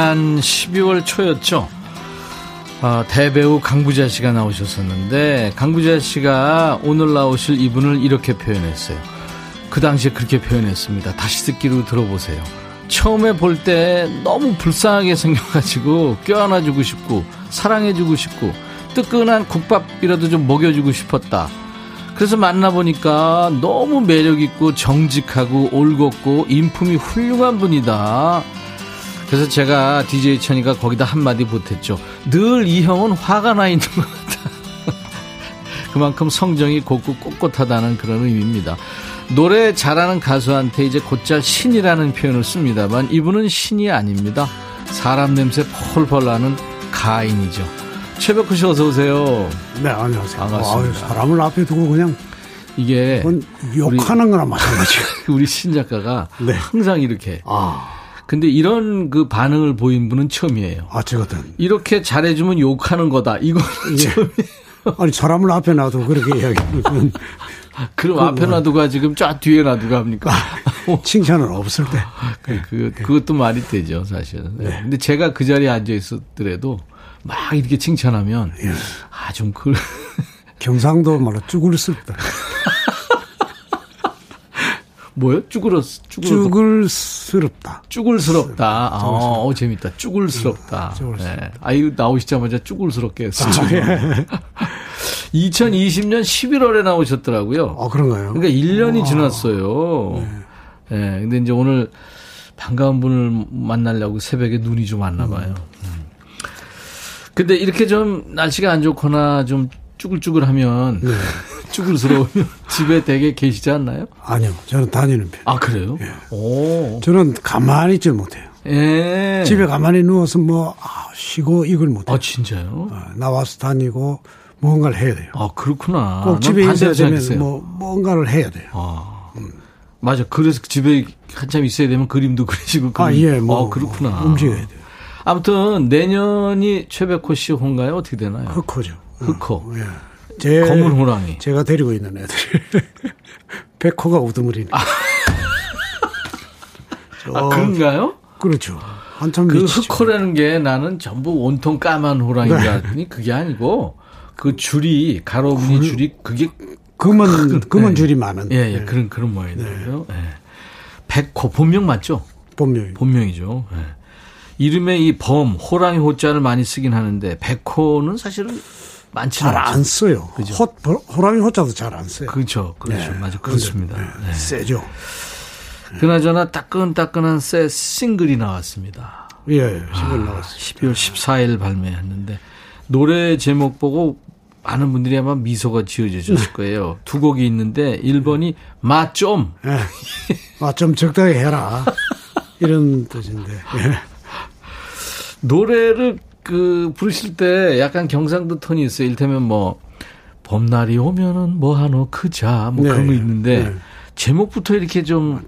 지난 12월 초였죠. 어, 대배우 강부자 씨가 나오셨었는데 강부자 씨가 오늘 나오실 이분을 이렇게 표현했어요. 그 당시에 그렇게 표현했습니다. 다시 듣기로 들어보세요. 처음에 볼 때 너무 불쌍하게 생겨가지고 껴안아주고 싶고 사랑해주고 싶고 뜨끈한 국밥이라도 좀 먹여주고 싶었다. 그래서 만나보니까 너무 매력있고 정직하고 올곧고 인품이 훌륭한 분이다. 그래서 제가 DJ 천이가 거기다 한마디 보탰죠. 늘 이 형은 화가 나 있는 것 같다. 그만큼 성정이 곱고 꼿꼿하다는 그런 의미입니다. 노래 잘하는 가수한테 이제 곧잘 신이라는 표현을 씁니다만 이분은 신이 아닙니다. 사람 냄새 펄펄 나는 가인이죠. 최백호 씨 어서 오세요. 네 안녕하세요 반갑습니다. 아유, 사람을 앞에 두고 그냥 이게 욕하는 거나 마찬가지예요 우리 신 작가가 네. 항상 이렇게 아, 근데 이런 그 반응을 보인 분은 처음이에요. 아 저거든 이렇게 잘해주면 욕하는 거다. 이거는 예. 처음이에요. 아니 사람을 앞에 놔도 그렇게 이야기하면 그건 그럼 그 앞에 뭐- 놔두가 지금 쫙 뒤에 놔두가 합니까? 칭찬은 없을 때 그, 그, 그것도 말이 되죠, 사실은. 네. 근데 제가 그 자리에 앉아 있었더라도 막 이렇게 칭찬하면, 예. 아, 좀 그, 경상도 말로 쭈글스럽다 뭐요? 쭈그러, 쭈글스럽다 쭈글스럽다. 아, 어, 재밌다. 쭈글스럽다. 쭈글스럽다. 네. 아, 이거 나오시자마자 쭈글스럽게 했어요. 2020년 11월에 나오셨더라고요. 아 그런가요? 그러니까 1년이 지났어요. 예. 근데 이제 오늘 반가운 분을 만나려고 새벽에 눈이 좀 왔나 봐요. 음. 근데 이렇게 좀 날씨가 안 좋거나 좀 쭈글쭈글하면 네. 쭈글스러우면 집에 댁에 계시지 않나요? 아니요 저는 다니는 편 아 그래요? 오. 저는 가만히 있질 못해요 예. 집에 가만히 누워서 뭐 아, 쉬고 이걸 못해요 아 진짜요? 어, 나와서 다니고 뭔가를 해야 돼요 아 그렇구나. 꼭난 집에 있어야 되면 생각했어요. 뭐 뭔가를 해야 돼요 아. 맞아. 그래서 집에 한참 있어야 되면 그림도 그리시고. 아, 그림. 예, 뭐. 어, 그렇구나. 뭐 움직여야 돼요. 아무튼 내년이 최백호 씨 혼가요? 어떻게 되나요? 흑호죠. 흑호. 예. 제, 검은 호랑이. 제가 데리고 있는 애들. 백호가 우두머리니까. 아, 그런가요? 그렇죠. 한참 그 미치죠. 흑호라는 게 나는 전부 온통 까만 호랑이가 네. 니 그게 아니고 그 줄이 가로무늬 줄이 그게 금은 금은 네. 줄이 많은. 예, 예 네. 그런 그런 모양이더라고요. 예. 백호 본명 맞죠? 본명이. 본명이죠. 예. 이름에 이 범 호랑이 호자를 많이 쓰긴 하는데 백호는 사실은 많지는 잘. 안 써요. 그죠. 호, 호랑이 호자도 잘 안 써요. 그렇죠, 그렇죠, 네. 맞아 그렇습니다. 네. 세죠. 그나저나 따끈따끈한 새 싱글이 나왔습니다. 예, 예. 신경 나갔어요. 12월 14일 발매했는데 노래 제목 보고 많은 분들이 아마 미소가 지어지셨을 거예요. 두 곡이 있는데 1번이 맛좀 예. 아, 좀 적당히 해라. 이런 뜻인데. 예. 노래를 그 부르실 때 약간 경상도 톤이 있어요. 일테면 뭐 봄날이 오면은 뭐 하노 크자 뭐 그런 네, 거 있는데 네. 제목부터 이렇게 좀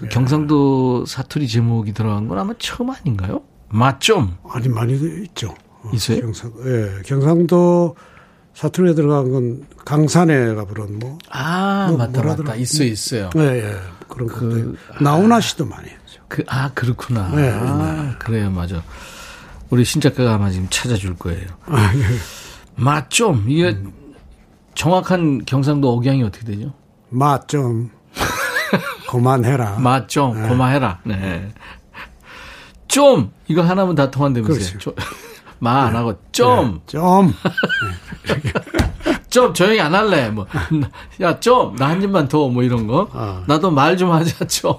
그 경상도 사투리 제목이 들어간 건 아마 처음 아닌가요? 맛좀 아니, 많이 있죠. 어, 있어요? 경상, 예. 경상도 사투리에 들어간 건 강산에가 부른 뭐. 아 뭐, 맞다 맞다 그러나? 있어 있어요. 예, 예. 그런 그, 것도. 나훈아 씨도 많이 했죠. 그, 아, 그렇구나. 네, 아, 그래요, 맞아. 우리 신 작가가 아마 지금 찾아줄 거예요. 아, 예. 맛 좀, 이게 정확한 경상도 억양이 어떻게 되죠? 맛 좀. 그만해라. 맛 좀, 고마해라. 네. 좀, 이거 하나면 다 통한다면서요. 그렇죠. 마안 하고, 좀, 좀. 좀 조용히 안 할래. 뭐, 야, 좀, 나 한 입만 더, 뭐 이런 거. 아. 나도 말 좀 하자, 좀.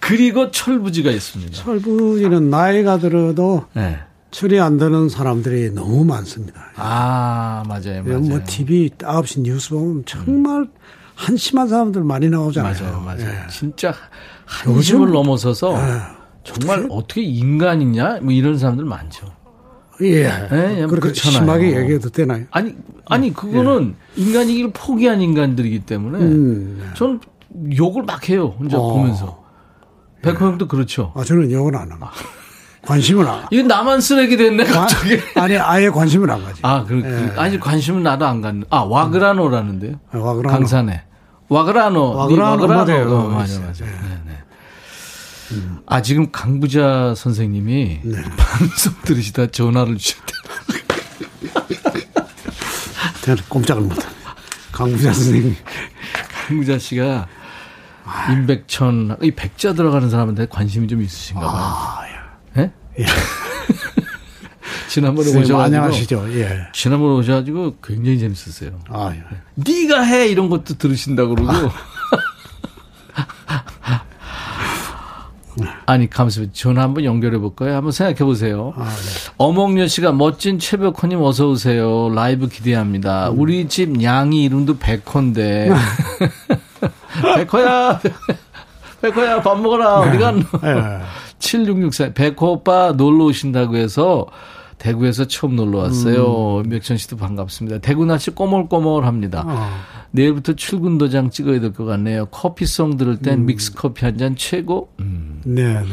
그리고 철부지가 있습니다. 철부지는 나이가 들어도 네. 철이 안 드는 사람들이 너무 많습니다. 아, 맞아요, 맞아요. 뭐 TV 9시 뉴스 보면 정말 한심한 사람들 많이 나오잖아요. 맞아요, 맞아요. 예. 진짜 한심을 요즘- 넘어서서 예. 정말 어떻게 인간이냐 뭐 이런 사람들 많죠. 예. 예, 그렇게 그렇잖아요. 심하게 얘기해도 되나요? 아니 아니 그거는 인간이기를 포기한 인간들이기 때문에 예. 음. 전 욕을 막 해요 혼자 어. 보면서. 백호 형도 그렇죠. 아, 저는 영은 안 합니다. 관심은 안. 이거 나만 쓰레기 됐네 갑자기. 아, 아니, 아예 관심을 안 가지. 아, 그, 예. 그 아니 관심은 나도 안 갖는. 아 와그라노라는데요. 아, 와그라노. 강산에 와그라노. 와그라노 네, 맞아요. 어, 맞아 있어요. 맞아. 네, 네. 아 지금 강부자 선생님이 네. 방송 들으시다 전화를 주셨대. 저는 꼼짝을 못 합니다. 강부자 선생님. 강부자 씨가 임백천 이 백자 들어가는 사람한테 관심이 좀 있으신가 봐요. 아, 예? 지난번에 선생님 오셔가지고 안녕하시죠. 예. 지난번에 오셔가지고 굉장히 재밌었어요. 아, 예. 네가 해 이런 것도 들으신다 그러고. 아니 가면서 전화 한번 연결해 볼까요? 한번 생각해 보세요. 아, 네. 어몽여 씨가 멋진 최백호님 어서 오세요. 라이브 기대합니다. 음. 우리 집 양이 이름도 백호인데. 백호야, 백호야 밥 먹어라 어디 갔노? 예. 7664 백호 오빠 놀러 오신다고 해서 대구에서 처음 놀러 왔어요. 음. 맥천 씨도 반갑습니다. 대구 날씨 꼬물꼬물합니다. 어. 내일부터 출근 도장 찍어야 될 것 같네요. 커피송 들을 음. 땐 믹스 커피 한 잔 최고. 음. 네, 네.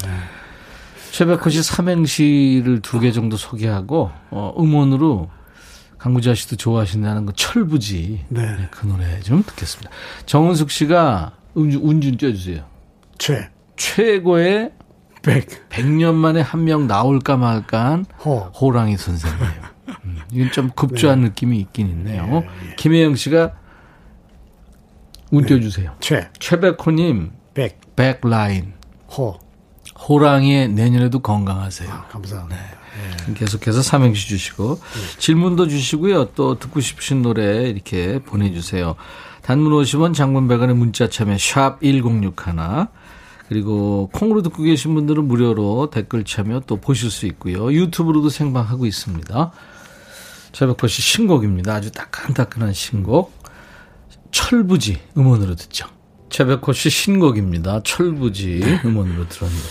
최백호 씨 삼행시를 두 개 정도 소개하고 어, 음원으로 강구자 씨도 좋아하신다는 거 철부지 네. 네, 그 노래 좀 듣겠습니다. 정은숙 씨가 운준, 운준 띄워주세요. 최, 최고의 백, 100년 만에 한 명 나올까 말까 한 호. 호랑이 선생이에요. 음, 이건 좀 급조한 네. 느낌이 있긴 있네요. 김혜영 씨가 운 띄워주세요. 최, 최백호님 백, 백라인 호. 호랑이의 내년에도 건강하세요. 아, 감사합니다. 계속해서 삼행시 주시고 질문도 주시고요. 또 듣고 싶으신 노래 이렇게 보내주세요. 단문 50원 장문 100원의 문자 참여 샵 1061 그리고 콩으로 듣고 계신 분들은 무료로 댓글 참여 또 보실 수 있고요. 유튜브로도 생방하고 있습니다. 최백호 씨 신곡입니다. 아주 따끈따끈한 신곡 철부지 음원으로 듣죠. 최백호 씨 신곡입니다. 철부지 음원으로 들었는데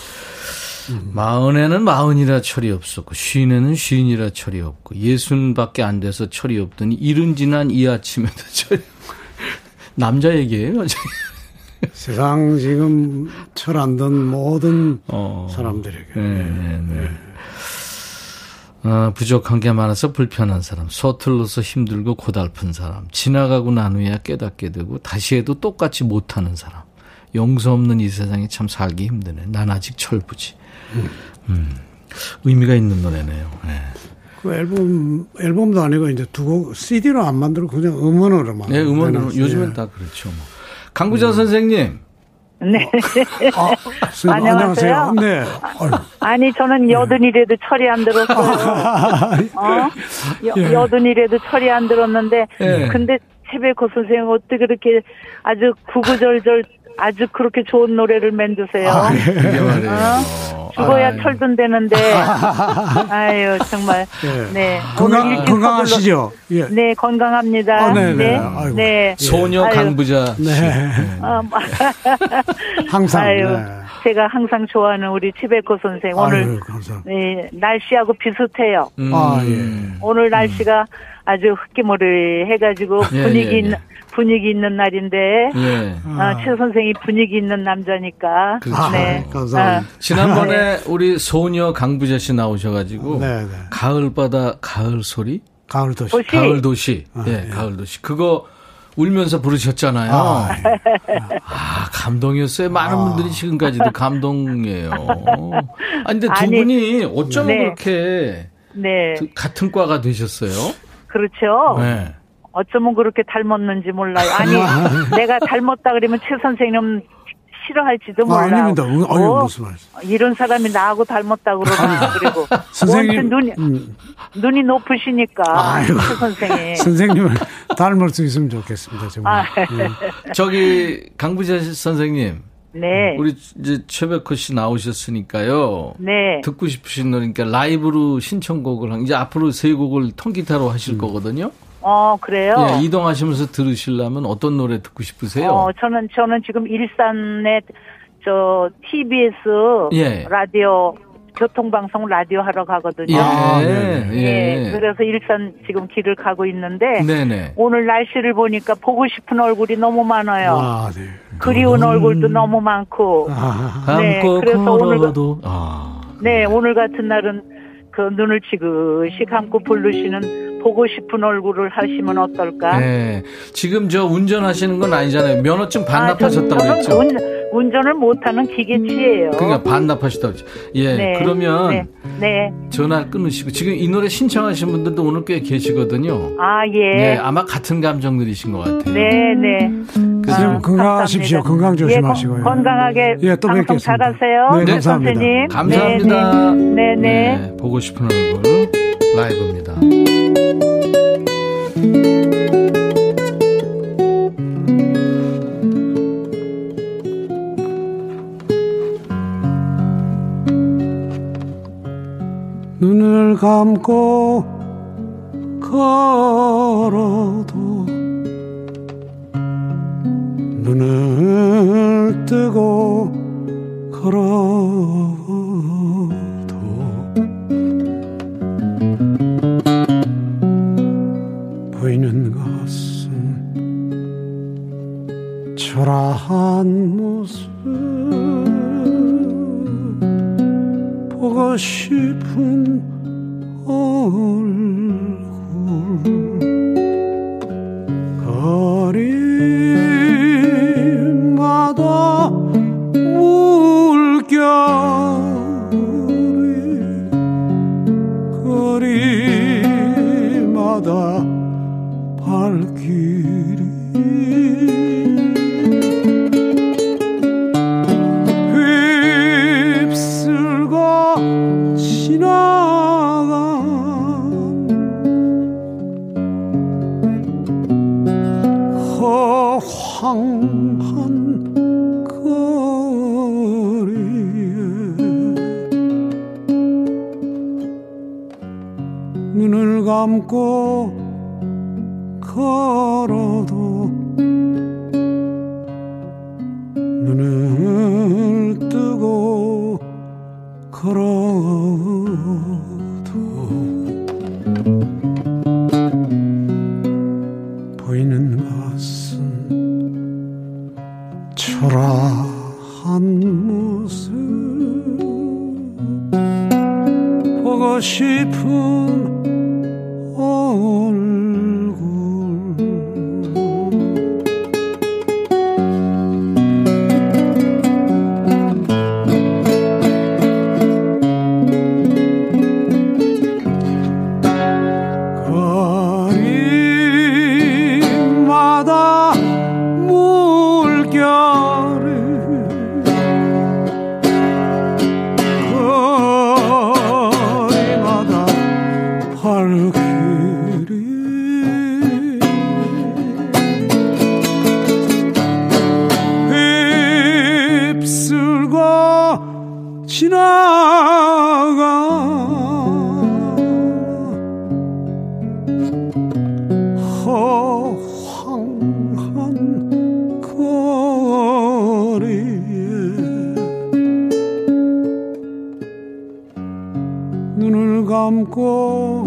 마흔에는 마흔이라 철이 없었고 쉰에는 쉰이라 철이 없고 예순밖에 안 돼서 철이 없더니 이른 지난 이 아침에도 철이 남자 얘기예요. 세상 지금 철 안 든 모든 어. 사람들에게. 네, 네, 네. 어, 부족한 게 많아서 불편한 사람, 서툴러서 힘들고 고달픈 사람, 지나가고 난 후에야 깨닫게 되고 다시 해도 똑같이 못하는 사람. 용서 없는 이 세상에 참 살기 힘드네. 난 아직 철부지. 음. 의미가 있는 노래네요. 네. 그 앨범 앨범도 아니고 이제 두 곡 CD로 안 만들고 그냥 음원으로만. 네, 음원으로 내놨어요. 요즘엔 다 그렇죠. 뭐. 강구자 선생님. 네. 아, 선생님, 안녕하세요. 안녕하세요. 네. 아니 저는 여든이라도 철이 안 들었어요. 어? 예. 여, 여든이라도 철이 안 들었는데 예. 근데 최백호 선생 어떻게 그렇게 아주 구구절절 아주 그렇게 좋은 노래를 만드세요. 그게 말이에요. 어? 죽어야 아유. 철든 되는데 아유 정말 예. 네 건강 건강하시죠? 예. 네 건강합니다. 아, 네네. 네. 아이고. 네. 소녀. 강부자. 씨. 네. 어, 항상. 아유, 네. 제가 항상 좋아하는 우리 치베코 선생 오늘 아유. 네, 날씨하고 비슷해요. 음. 아, 예. 오늘 날씨가 아주 흑기머리 해가지고 예, 분위기 예, 예. 분위기 있는 날인데 예. 어, 최 선생이 분위기 있는 남자니까. 그렇죠. 네. 아, 감사합니다. 어, 지난번에 우리 소녀 강부자 씨 나오셔가지고 네, 네. 가을바다 가을 소리 가을 도시. 도시. 가을 도시 아, 예 예. 가을 도시 그거 울면서 부르셨잖아요. 아, 아, 감동이었어요. 많은 분들이 지금까지도 감동이에요. 아 근데 두 아니, 분이 어쩌면 네. 그렇게 네, 그 같은 과가 되셨어요? 그렇죠. 네. 어쩌면 그렇게 닮았는지 몰라요. 아니, 내가 닮았다 그러면 최 선생님 싫어할지도 아, 몰라요. 아닙니다. 음, 아유, 어, 무슨 말씀. 이런 사람이 나하고 닮았다 그러나 그리고 선생님, 눈이 음. 눈이 높으시니까. 최 선생이 선생님을 닮을 수 있으면 좋겠습니다. 정말. 아, 저기 강부자 선생님, 네, 우리 이제 최백호 씨 나오셨으니까요. 네. 듣고 싶으신 노래니까 라이브로 신청곡을 한 이제 앞으로 세 곡을 통기타로 하실 거거든요. 어 그래요. 예, 이동하시면서 들으시려면 어떤 노래 듣고 싶으세요? 어 저는 저는 지금 일산에 저 TBS 예. 라디오 교통방송 라디오 하러 가거든요. 예, 아, 네, 예, 예. 그래서 일산 지금 길을 가고 있는데 네네. 오늘 날씨를 보니까 보고 싶은 얼굴이 너무 많아요. 아, 네. 그리운 얼굴도 너무 많고. 아, 네, 그래서 오늘 아. 네, 오늘 같은 날은 그 눈을 지그시 감고 부르시는 보고 싶은 얼굴을 하시면 어떨까? 네. 지금 저 운전하시는 건 아니잖아요. 면허증 아, 반납하셨다고 저는 그랬죠? 운, 운전을 못하는 기계치예요. 그러니까 반납하셨다고 그랬죠. 예. 네, 그러면 네, 네. 전화 끊으시고 지금 이 노래 신청하신 분들도 오늘 꽤 계시거든요. 아, 네, 예. 아마 같은 감정들이신 것 같아요. 네, 네. 그래서 아, 건강하십시오. 건강 조심하시고요. 예, 건- 건강하게 예, 또 방송 뵙겠습니다. 잘하세요. 네, 최 감사합니다. 선생님. 감사합니다. 네, 네. 네. 보고 싶은 얼굴 라이브입니다. 눈을 감고 걸어도 눈을 뜨고 걸어 한 모습 보고 싶은 your 눈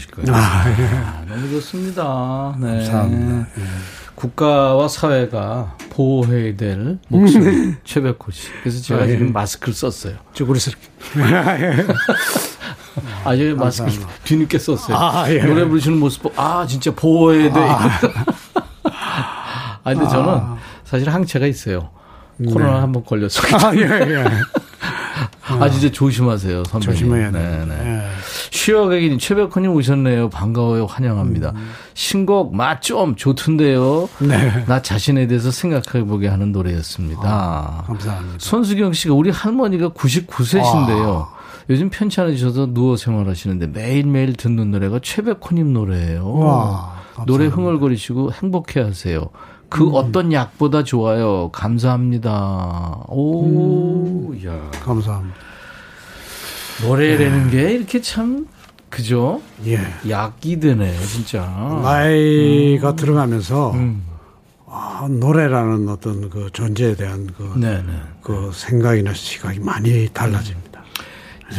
계실 거예요. 아, 예. 아, 너무 좋습니다. 네. 감사합니다. 국가와 사회가 보호해야 될 목소리 최백호 씨. 그래서 제가 아, 예. 지금 마스크를 썼어요. 쭈그리스럽게. 아, 예, 마스크 뒤늦게 썼어요. 아, 예. 노래 부르시는 모습 보고, 아, 진짜 보호해야 돼. 아, 근데 저는 사실 항체가 있어요. 코로나 한번 걸렸어요. 아, 예, 예. 아, 진짜 조심하세요, 선배님. 조심해야 네, 돼. 네. 예. 쉬어가기님 최백호님 오셨네요. 반가워요. 환영합니다. 신곡 맛 좀 좋던데요. 네. 나 자신에 대해서 생각해보게 하는 노래였습니다. 감사합니다. 손수경 씨가 우리 할머니가 99세신데요. 요즘 편찮으셔서 누워 생활하시는데 매일매일 듣는 노래가 최백호님 노래예요. 와, 노래. 흥얼거리시고 행복해 하세요. 그 어떤 약보다 좋아요. 감사합니다. 오, 야. 감사합니다. 노래라는 게 이렇게 참, 그죠? 예. 약이 되네, 진짜. 나이가 들어가면서 음. 아, 노래라는 어떤 그 존재에 대한 그, 네네. 그 생각이나 시각이 많이 달라집니다.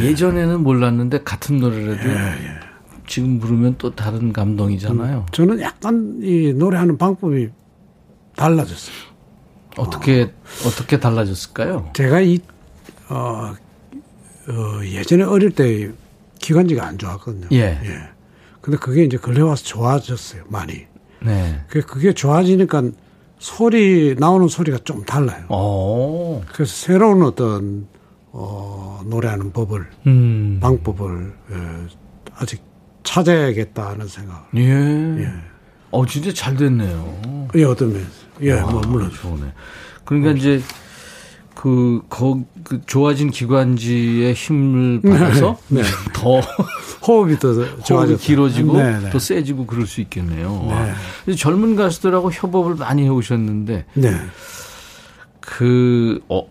예전에는 몰랐는데 같은 노래라도 예, 지금 부르면 또 다른 감동이잖아요. 저는 약간 이 노래하는 방법이 달라졌어요. 어떻게 어 떻게 달라졌을까요? 제가 이, 어, 어, 예전에 어릴 때 기관지가 안 좋았거든요. 예. 근데 그게 이제 근래 와서 좋아졌어요, 많이. 네. 그게, 그게 좋아지니까 소리, 나오는 소리가 좀 달라요. 어. 그래서 새로운 어떤, 어, 노래하는 법을, 음. 방법을, 예, 아직 찾아야겠다는 생각. 예. 예. 어 진짜 잘 됐네요. 예, 어떤 면에서. 예, 뭐, 물론. 좋네. 그러니까 이제 그, 거, 그 좋아진 기관지의 힘을 받아서 네. 더 호흡이 더 호흡이. 길어지고 네, 네. 더 세지고 그럴 수 있겠네요. 네. 젊은 가수들하고 협업을 많이 해오셨는데 네. 그, 어,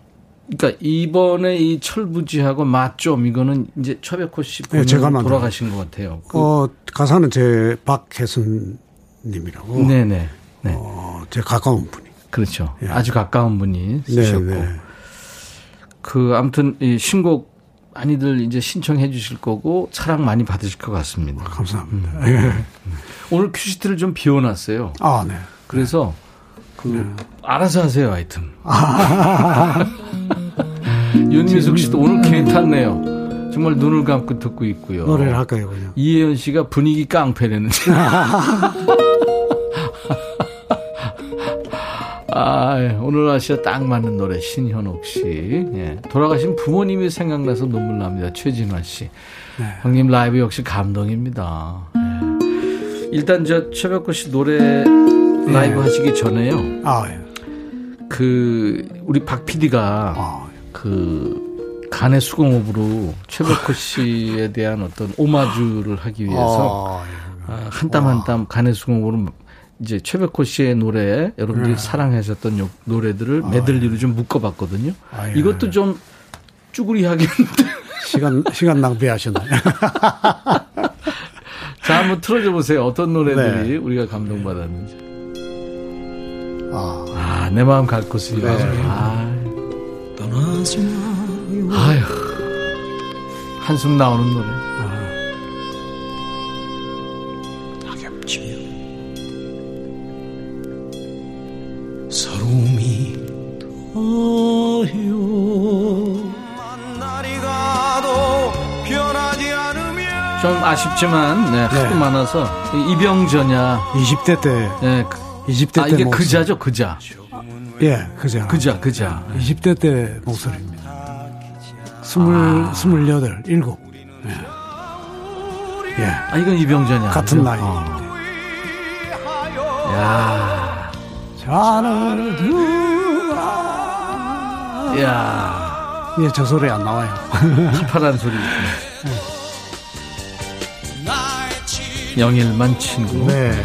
그러니까 이번에 이 철부지하고 맛좀 이거는 이제 최백호 씨 네, 제가 돌아가신 것 같아요. 그, 어, 가사는 제 박혜순 님이라고. 네네. 네. 어, 제 가까운 분이. 그렇죠. 예. 아주 가까운 분이 네, 쓰셨고. 네. 그 아무튼 이 신곡 많이들 이제 신청해 주실 거고 사랑 많이 받으실 것 같습니다. 감사합니다. 음. 예. 오늘 큐시트를 좀 비워놨어요. 아, 네. 그래서 그 알아서 하세요 하여튼. 윤미숙 씨도 오늘 괜찮네요. 정말 눈을 감고 듣고 있고요. 노래를 할까요, 그냥? 이혜연 씨가 분위기 깡패라는데. 아, 예. 오늘 아시아 딱 맞는 노래 신현옥 씨. 예. 돌아가신 부모님이 생각나서 눈물 납니다. 최진화 씨. 네. 형님 라이브 역시 감동입니다. 예. 일단 저 최백호 씨 노래 라이브 하시기 전에요. 아, 예. 그 우리 박 PD가 아, 그 간의 수공업으로 최백호 씨에 대한 어떤 오마주를 하기 위해서 아, 예. 아, 한땀 한땀 간의 수공업으로 이제 최백호 씨의 노래 여러분들이 사랑하셨던 요- 노래들을 메들리로 좀 묶어봤거든요. 아, 예. 이것도 좀 쭈구리하겠는데. 시간, 시간 낭비하셨네. 자 한번 틀어줘 보세요. 어떤 노래들이 네. 우리가 감동받았는지. 아, 아내 마음 갈 곳이요. 네. 아, 아휴 한숨 나오는 노래. 좀 아쉽지만 네, 하도 네. 많아서 이병전야 20대 때, 네, 20대 아 때 이게 목소리. 그자죠 그자 예, 그자. 그자 그자 20대 때 목소리입니다. 스물, 아. 스물여덟, 일곱. 예. 예. 아 이건 이병전야 같은? 나이. 어. 야, 자를 두라. 야, 예, 저 소리 안 나와요. 파란 소리. 영일만 친구. 네.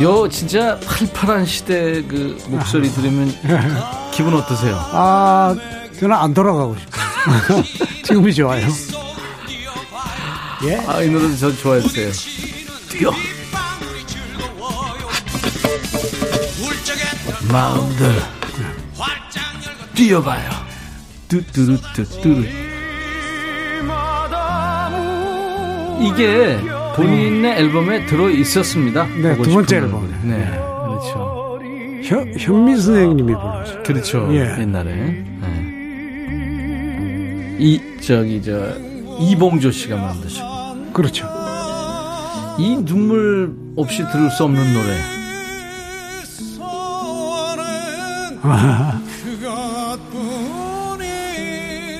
요 진짜 팔팔한 시대 그 목소리 들으면 기분 어떠세요? 아, 저는 안 돌아가고 싶어요. 지금이 좋아요. 예. 아, 이 노래도 저 좋아했어요. 뛰어. 마음들 뛰어봐요. 뚜뚜루뚜뚜루. 이게 본인의 앨범에 들어 있었습니다. 네, 두 번째 앨범에. 얼굴. 네, 그렇죠. 현, 현미 선생님이 불렀어요. 그렇죠. 예. 옛날에. 네. 이 저기 저 이봉조 씨가 만드시고 그렇죠. 이 눈물 없이 들을 수 없는 노래.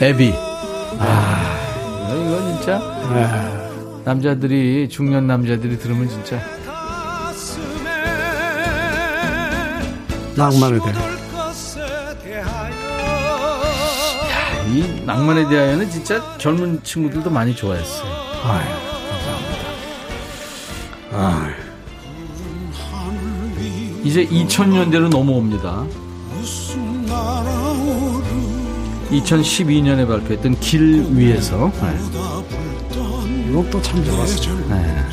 애비. 아, 이거, 이거 진짜 네. 남자들이 중년 남자들이 들으면 진짜 낭만에 대해. 이 낭만에 대하여는 진짜 젊은 친구들도 많이 좋아했어요. 아유, 감사합니다. 아, 이제 2000년대로 넘어옵니다. 2012년에 발표했던 길 위에서 네. 이 곡도 참 좋았어요. 네.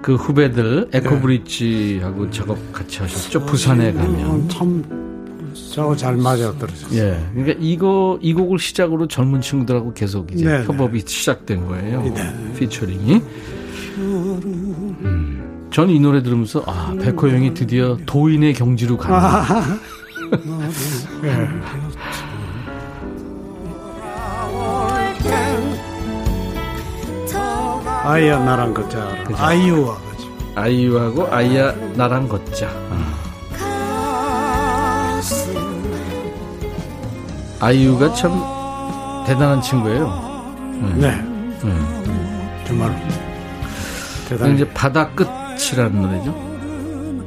그 후배들 에코브릿지하고 작업 같이 하셨죠. 부산에 가면. 음, 참 저하고 잘 맞아 떨어졌어요. 예. 그러니까 이거 이 곡을 시작으로 젊은 친구들하고 계속 이제 네, 협업이 시작된 거예요. 피처링이. 음. 전이 노래 들으면서 아 백호 형이 드디어 도인의 경지로 가는. 예. 아이야 나랑 걷자. 아이유와. 아이유하고 아이야 나랑 걷자. 아이유가 참 대단한 친구예요. 네, 음. 정말 그 대단히. 이제 바다 끝 이라는 노래죠.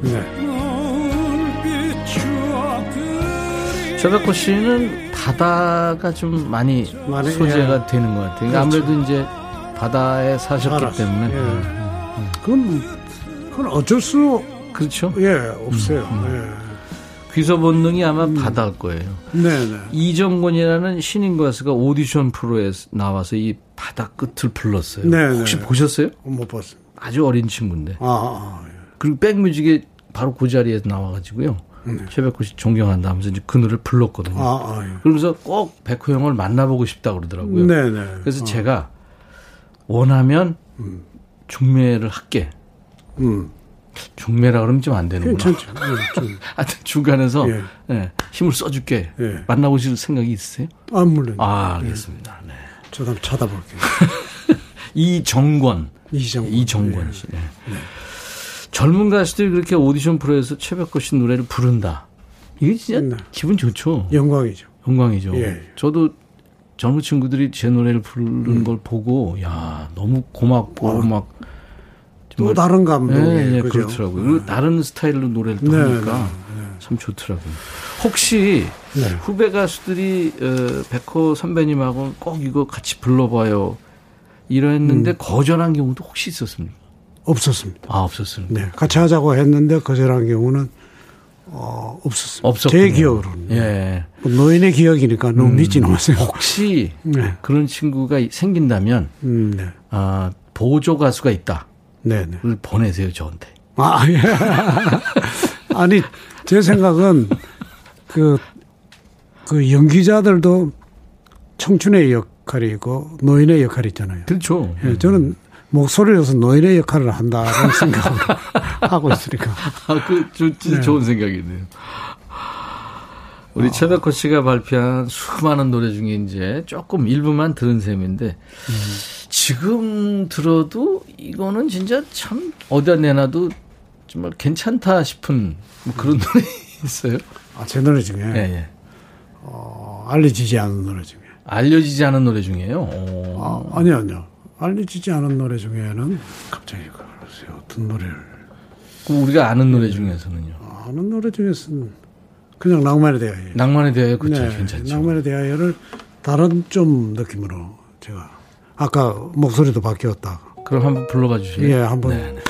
네. 최백호 씨는 바다가 좀 많이, 소재가 되는 것 같아요. 그러니까 그렇죠. 아무래도 이제 바다에 사셨기 살았어요. 때문에 예. 그건 그건 어쩔 수 그렇죠. 예, 없어요. 귀서 본능이 아마 음. 바다일 거예요. 예. 네, 네. 이정권이라는 신인 가수가 오디션 프로에 나와서 이 바다 끝을 불렀어요. 네, 혹시 네. 보셨어요? 못 봤어요. 아주 어린 친구인데. 아, 아, 아, 예. 그리고 백뮤직에 바로 그 자리에 나와가지고요. 최백호 씨 존경한다 하면서 이제 그 노래를 불렀거든요. 아, 아, 예. 그러면서 꼭 백호 형을 만나보고 싶다 그러더라고요. 네, 네. 그래서 제가 원하면 중매를 할게. 음. 중매라 그러면 좀 안 되는구나. 괜찮죠. 예, 좀. 하여튼 중간에서 예. 예, 힘을 써줄게. 예. 만나보실 생각이 있으세요? 아, 물론. 아, 알겠습니다. 네. 저도 한번 찾아볼게요. 이정권. 이정권. 이정권 씨. 네. 젊은 가수들이 그렇게 오디션 프로에서 최백호 씨 노래를 부른다. 이게 진짜 네. 기분 좋죠. 영광이죠. 영광이죠. 예. 저도 젊은 친구들이 제 노래를 부르는 걸 보고 야 너무 고맙고 막또 정말 다른 감동이에요. 예, 예, 그죠? 그렇더라고요. 그리고 다른 스타일로 노래를 또 네, 하니까 참 좋더라고요. 혹시 네. 후배 가수들이 어, 백호 선배님하고 꼭 이거 같이 불러봐요. 이랬는데 음. 거절한 경우도 혹시 있었습니까? 없었습니다. 아 없었습니다. 네. 같이 하자고 했는데 거절한 경우는 어, 없었습니다. 없었군요. 제 기억으로는. 예. 뭐 노인의 기억이니까 너무 믿지는 마세요. 혹시 네. 그런 친구가 생긴다면 음, 네. 아, 보조 가수가 있다. 네, 네. 를 보내세요 저한테. 아, 예. 아니, 제 생각은 그, 그 연기자들도 청춘의 역 할이 있고 노인의 역할이 있잖아요. 그렇죠. 예, 저는 목소리로서 노인의 역할을 한다는 생각을 하고 있으니까. 아, 그, 저, 진짜 네. 좋은 생각이네요. 우리 최백호 씨가 발표한 수많은 노래 중에 이제 조금 일부만 들은 셈인데, 지금 들어도 이거는 진짜 참 어디다 내놔도 정말 괜찮다 싶은 뭐 그런 노래 있어요? 아, 제 노래 중에 예, 예. 어, 알려지지 않은 노래 중에. 알려지지 않은 노래 중에요. 오. 아, 아니요, 아니요. 알려지지 않은 노래 중에는 갑자기 글쎄요, 어떤 노래를. 그럼 우리가 아는 노래 중에서는요. 아는 노래 중에서는 그냥 낭만에 대하여. 낭만에 대하여 그쵸 네, 괜찮죠. 낭만에 대하여를 다른 좀 느낌으로 제가 아까 목소리도 바뀌었다. 그럼 한번 불러봐 주세요. 예, 한번 네, 네.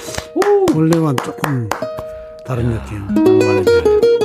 원래와는 조금 다른 느낌. 낭만에 대하여.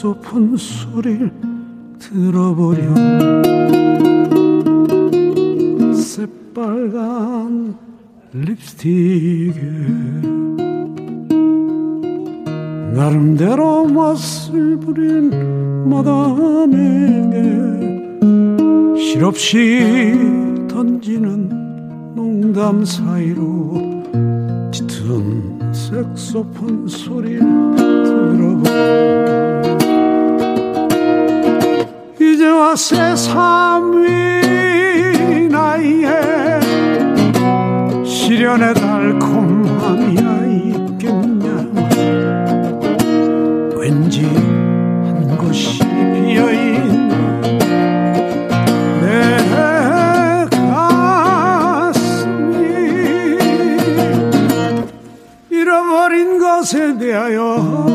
소폰 소리를 들어보려 새빨간 립스틱에 나름대로 맛을 부린 마담에게 실없이 던지는 농담 사이로 짙은 색소폰 소리를 들어보 이제와 새삼 위 나이에 시련의 달콤함이야 있겠냐? 왠지 한 곳이 비어있는 내 가슴이 잃어버린 것에 대하여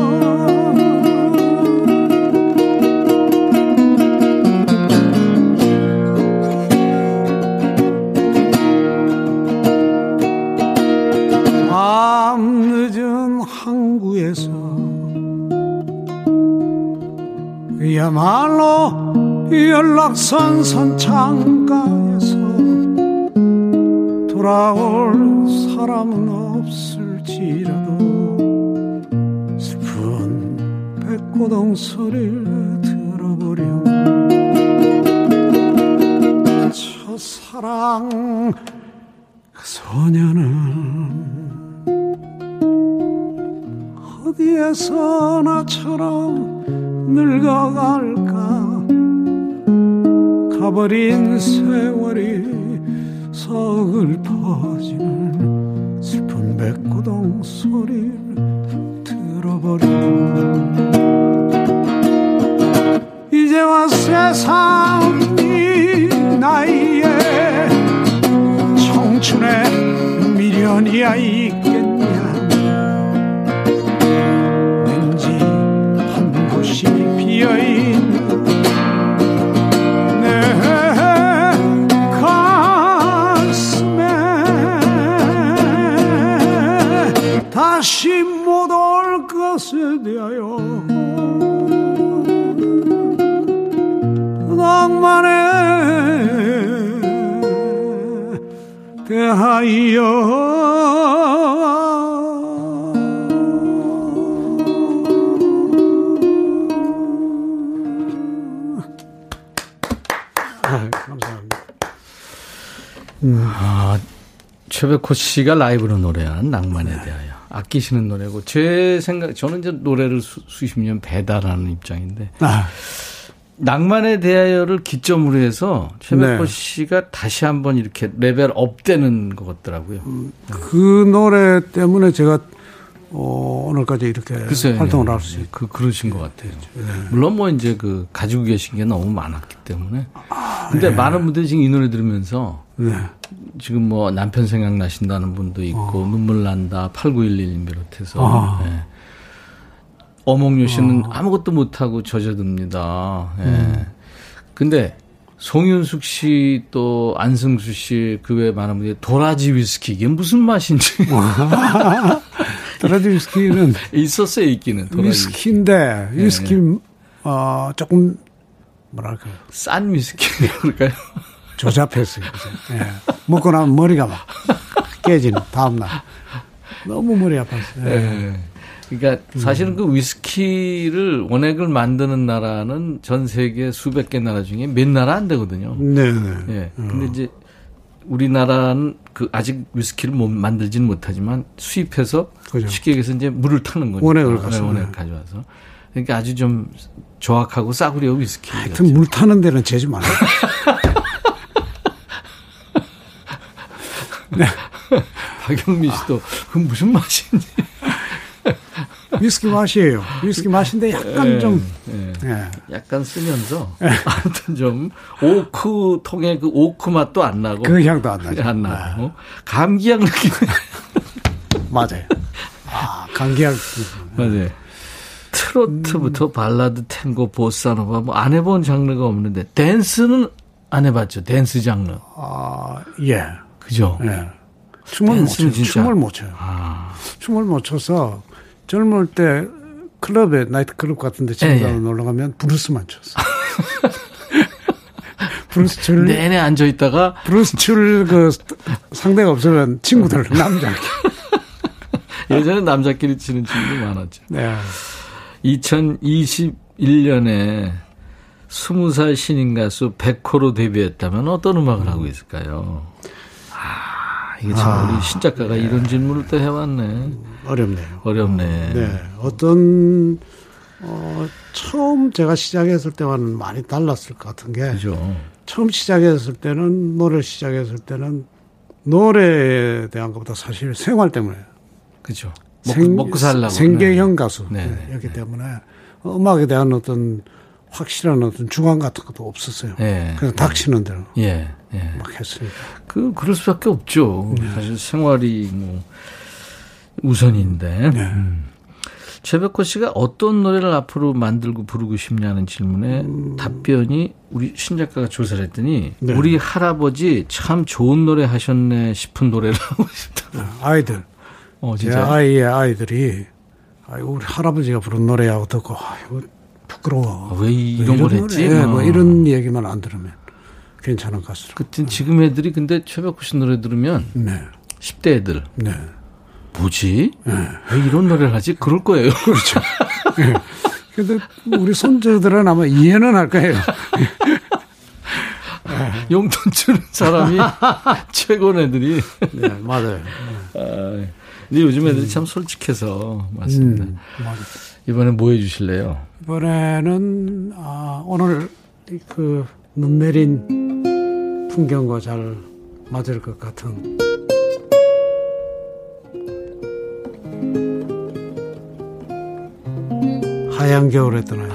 그야말로 연락선 선창가에서 돌아올 사람은 없을지라도 슬픈 백고동 소리를 들어보렴. 첫사랑 그 소녀는 어디에서 나처럼 늙어갈까? 가버린 세월이 서글퍼지는 슬픈 백고동 소리를 들어버려 이제와 세상 이 나이에 청춘의 미련이야 있겠 다시 못 올 것에 대하여 낭만에 대하여 감사합니다. 아, 최백호 씨가 라이브로 노래한 낭만에 대하여 아끼시는 노래고 제 생각 저는 이제 노래를 수, 수십 년 배달하는 입장인데 아, 낭만에 대하여를 기점으로 해서 최백호 네. 씨가 다시 한번 이렇게 레벨 업되는 것 같더라고요. 그 노래 때문에 제가 어, 오늘까지 이렇게 글쎄요. 활동을 할수 있고 그 그러신 것 같아요. 물론 뭐 이제 그 가지고 계신 게 너무 많았기 때문에. 근데 많은 분들이 지금 이 노래 들으면서 네. 지금 뭐 남편 생각나신다는 분도 있고 눈물 난다 8911 비롯해서 아. 예. 어몽요 씨는 아 무것도 못하고 젖어듭니다. 예. 근데 송윤숙 씨 또 안승수 씨 그 외에 많은 분들이 도라지 위스키 이게 무슨 맛인지 도라지 위스키는 있었어요 있기는 도라지 위스키인데 위스키 네. 어 조금 뭐랄까 싼 위스키 그럴까요? 조잡했어요. 예. 먹고 나면 머리가 막 깨지는 다음날 너무 머리 아팠어요. 예. 예. 그러니까 사실은 그 위스키를 원액을 만드는 나라는 전 세계 수백 개 나라 중에 몇 나라 안 되거든요. 네, 네. 예. 근데 이제 우리나라는 그 아직 위스키를 못 만들지는 못하지만 수입해서 그죠. 쉽게 얘기해서 이제 물을 타는 거죠. 원액을 가서. 원액 가져와서. 그러니까 아주 좀 조악하고 싸구려 위스키. 하여튼 물 타는 데는 재지 말아요. 박영민 씨도 그 무슨 맛인지. 위스키 맛이에요. 위스키 맛인데 약간 예, 좀 예. 예. 약간 쓰면서 아무튼 좀 오크 통에 그 오크 맛도 안 나고 그 향도 안 나죠. 안 나고 감기약 느낌 맞아요. 아, 감기약. 맞아요. 트로트부터 발라드, 탱고, 보사노바 뭐 안 해본 장르가 없는데 댄스는 안 해봤죠. 댄스 장르 아, 예. 그죠? 예. 춤을 못 춰요. 진짜. 춤을 못 춰요. 아, 춤을 못 춰서 젊을 때 클럽에 나이트 클럽 같은 데 친구들 예, 예. 놀러 가면 브루스만 췄어. 브루스 출 내내 앉아 있다가 브루스 출그 상대가 없으면 친구들 남자. 예전에 남자끼리 치는 친구도 많았죠. 네. 2021년에 20살 신인 가수 백호로 데뷔했다면 어떤 음악을 하고 있을까요? 아, 이게 참 우리 신 작가가 이런 질문을 또 해왔네. 어렵네요. 어렵네. 네. 어떤 어 처음 제가 시작했을 때와는 많이 달랐을 것 같은 게 그죠. 처음 시작했을 때는 노래 시작했을 때는 노래에 대한 것보다 사실 생활 때문에 그죠. 먹고, 먹고 살라고. 생계형 가수 네, 네, 였기 때문에 음악에 대한 어떤 확실한 어떤 주관 같은 것도 없었어요. 네. 그래서 닥치는 대로 예, 예. 막 했으니까. 그, 그럴 수밖에 없죠. 네. 사실 생활이 뭐, 우선인데. 네. 음. 최백호 씨가 어떤 노래를 앞으로 만들고 부르고 싶냐는 질문에 답변이 우리 신 작가가 조사를 했더니 네. 우리 할아버지 참 좋은 노래 하셨네 싶은 노래를 하고 싶다. 아이들 어, 제 진짜. 아이의 아이들이 아이고 우리 할아버지가 부른 노래하고 듣고 아이고 부끄러워. 아, 왜 이런 걸? 했지? 예, 뭐 어. 이런 얘기만 안 들으면 괜찮은 가수로. 그때 지금 애들이 근데 최백호 씨 노래 들으면 네, 10대 애들 네. 뭐지? 왜 이런 노래를 하지? 그럴 거예요. 그렇죠. 예. 근데 우리 손주들은 아마 이해는 할 거예요. 용돈 주는 사람이 최고는 애들이. 네, 맞아요. 아, 근데 요즘 애들이 참 솔직해서 맞습니다. 음. 이번에 뭐 해주실래요? 이번에는 아, 오늘 그 눈 내린 풍경과 잘 맞을 것 같은 하얀 겨울에 떠나요.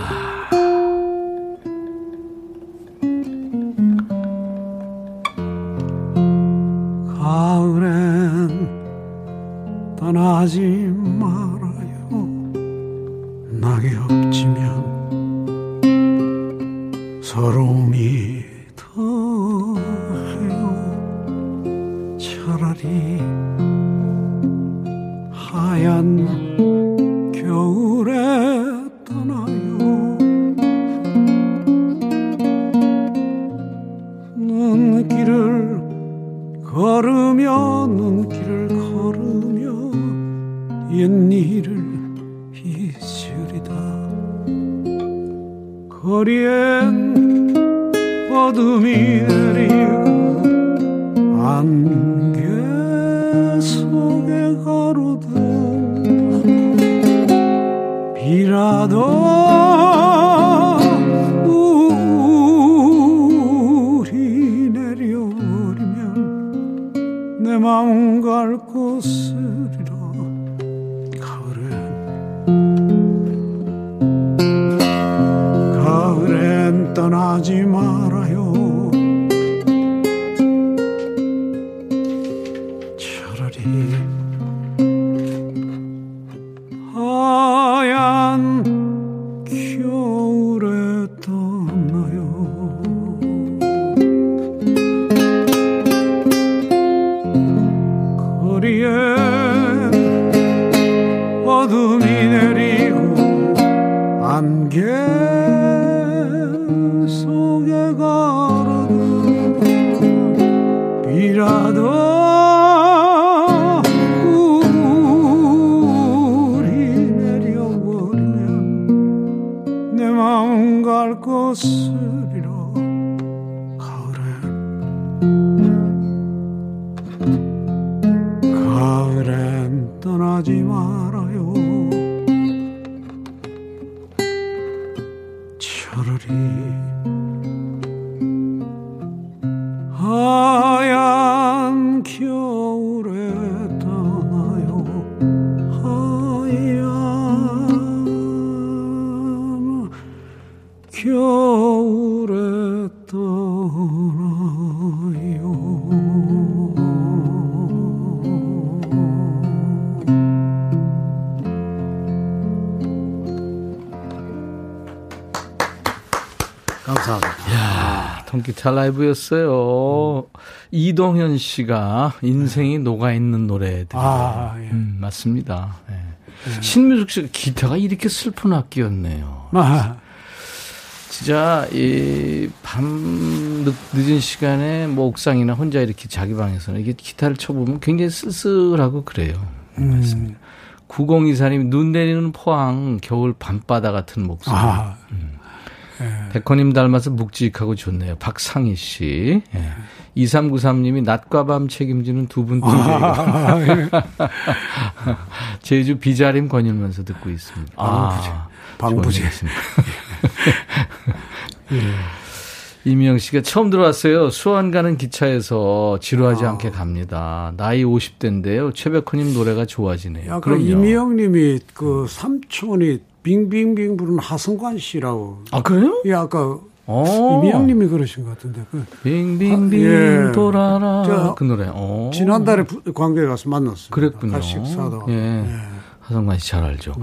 가을엔 떠나지 말아요. 낙엽 지면 서러움이 야, 통기타 라이브였어요. 이동현 씨가 인생이 녹아있는 노래들. 아, 예. 음, 맞습니다. 예. 신뮤숙 씨가 기타가 이렇게 슬픈 악기였네요. 아, 진짜 이 밤 늦은 시간에 뭐 옥상이나 혼자 이렇게 자기 방에서는 이게 기타를 쳐보면 굉장히 쓸쓸하고 그래요. 음, 9024님 눈 내리는 포항 겨울 밤바다 같은 목소리. 아, 백호님 닮아서 묵직하고 좋네요. 박상희 씨. 예. 2393님이 낮과 밤 책임지는 두분 DJ가. 제주 비자림 거닐면서 듣고 있습니다. 아, 방부제. 좋습니다. 이미영 씨가 처음 들어왔어요. 수원 가는 기차에서 지루하지 않게 갑니다. 나이 50대인데요. 최백호님 노래가 좋아지네요. 약간 그럼요. 이미영 님이 그 삼촌이 빙빙빙 부르는 하성관 씨라고. 아, 그래요? 예, 아까 어. 이미영 님이 그러신 것 같은데. 그 빙빙빙 아, 예. 돌아라. 저 그 노래. 어. 지난달에 부- 광교에 가서 만났어요. 그랬군요. 같이 식사도. 예. 하성관 씨 잘 알죠.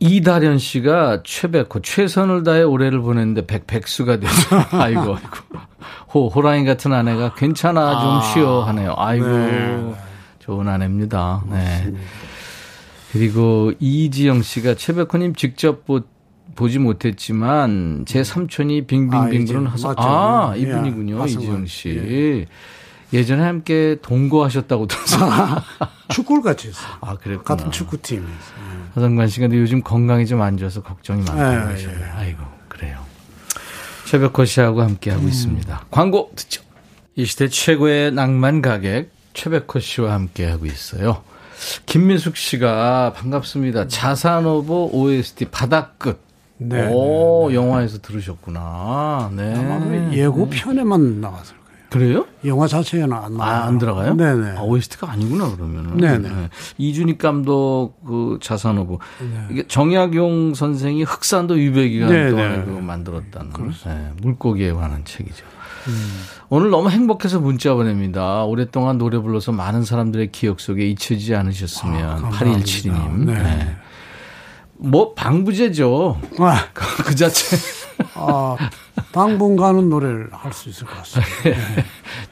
이다련 씨가 최백호 최선을 다해 올해를 보냈는데 백백수가 되죠. 아이고 아이고. 호 호랑이 같은 아내가 괜찮아 좀 아, 쉬어 하네요. 아이고 네. 좋은 아내입니다. 네. 그리고 이지영 씨가 최백호님 직접 보, 보지 못했지만 제 삼촌이 아, 빙빙빙 이지영. 부르는 하성 맞죠. 아 예. 이분이군요 하성관. 이지영 씨. 예 전에 함께 동거하셨다고 들었어요. 축구를 같이 했어요. 아, 그랬구나. 같은 축구팀에서. 하성관 씨가 근데 요즘 건강이 좀 안 좋아서 걱정이 많다고 예, 하셔요. 아이고, 그래요. 최백호 씨하고 함께 하고 음. 있습니다. 광고 듣죠. 이 시대 최고의 낭만 가객 최백호 씨와 함께 하고 있어요. 김민숙 씨가 반갑습니다. 자산오보 OST 바닥끝. 네, 오, 영화에서 들으셨구나. 네. 아마 그 예고편에만 나왔을 거예요. 그래요? 영화 자체에는 안 나와요. 아, 안 들어가요? 네네. 아, OST가 아니구나, 그러면은. 네네. 네. 이준익 감독 그 자산오브. 네. 이게 정약용 선생이 흑산도 위배기간 네네. 동안에 만들었다는 네, 물고기에 관한 책이죠. 음. 오늘 너무 행복해서 문자 보냅니다. 오랫동안 노래 불러서 많은 사람들의 기억 속에 잊혀지지 않으셨으면. 아, 감사합니다. 8172님. 네. 네. 뭐, 방부제죠. 아, 그, 그 자체. 아, 당분간은 노래를 할 수 있을 것 같습니다.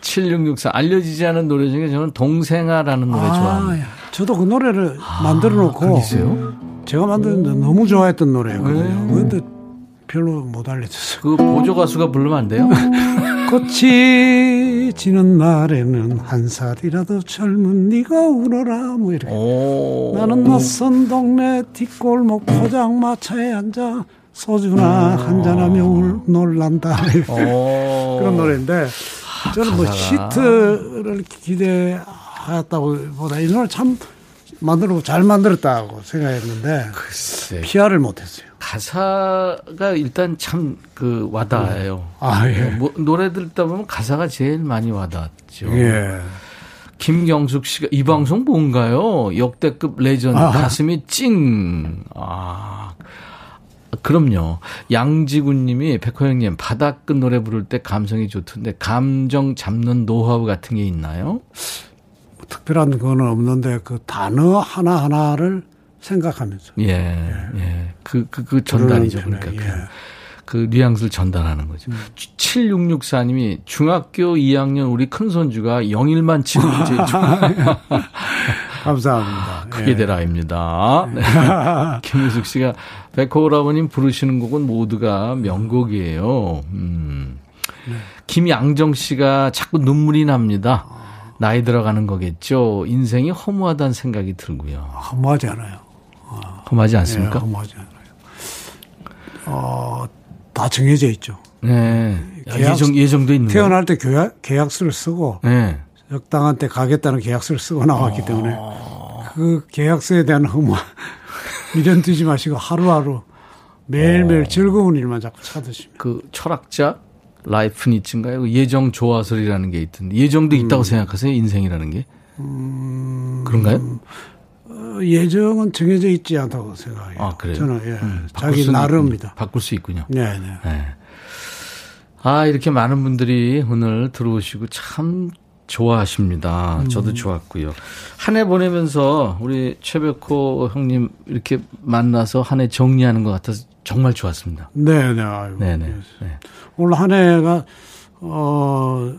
7664. 알려지지 않은 노래 중에 저는 동생아라는 노래 좋아합니다. 아, 야, 저도 그 노래를 만들어 놓고 그러세요? 제가 만드는데 너무 좋아했던 노래거든요. 그런데 별로 못 알려졌어요. 그 보조 가수가 부르면 안 돼요? 꽃이 지는 날에는 한 살이라도 젊은 네가 울어라 뭐 이렇게. 오. 나는 낯선 동네 뒷골목 포장마차에 앉아 소주나 한잔하며 울 놀란다. 오. 그런 노래인데 저는 뭐. 히트를 기대했다고 보다 이 노래 참 만들고 잘 만들었다고 생각했는데 글쎄. PR을 못했어요. 가사가 일단 참 그 와닿아요. 아 예. 뭐, 노래 듣다 보면 가사가 제일 많이 와닿죠. 예. 김경숙 씨가 이 방송 뭔가요? 역대급 레전드 아. 가슴이 찡. 아. 그럼요. 양지군 님이 백호 형님 바닥끝 노래 부를 때 감성이 좋던데 감정 잡는 노하우 같은 게 있나요? 특별한 건 없는데 그 단어 하나 하나를 생각하면서 예. 예. 그그그 전달이죠. 부르는 그러니까 그, 예. 그 뉘앙스를 전달하는 거죠. 7664님이 중학교 2학년 우리 큰 손주가 영일만 치는 게 제일 좋아. 감사합니다. 크게 예. 되라입니다. 네. 김윤숙 씨가 백호 오라버님 부르시는 곡은 모두가 명곡이에요. 음. 김양정 씨가 자꾸 눈물이 납니다. 나이 들어가는 거겠죠. 인생이 허무하다는 생각이 들고요. 허무하지 않아요. 허무하지 예, 않습니까? 허무하지 않아요. 어, 다 정해져 있죠. 네. 야, 계약- 예정, 예정도 있는? 태어날 때 계약, 계약서를 쓰고 네. 적당한 때 가겠다는 계약서를 쓰고 나왔기 때문에 그 계약서에 대한 허무 미련 두지 마시고 하루하루 매일매일 즐거운 일만 자꾸 찾으십니다. 그 철학자 라이프니츠인가요? 그 예정 조화설이라는 게 있던데 예정도 있다고 생각하세요? 인생이라는 게 그런가요? 어, 예정은 정해져 있지 않다고 생각해요. 아, 그래요? 저는 예, 음, 자기 수는 나름입니다. 바꿀 수 있군요. 네, 네. 네. 아 이렇게 많은 분들이 오늘 들어오시고 참 좋아하십니다. 저도 좋았고요. 한 해 보내면서 우리 최백호 형님 이렇게 만나서 한 해 정리하는 것 같아서 정말 좋았습니다. 네, 네. 아이고. 네네. 네. 올 한 해가 어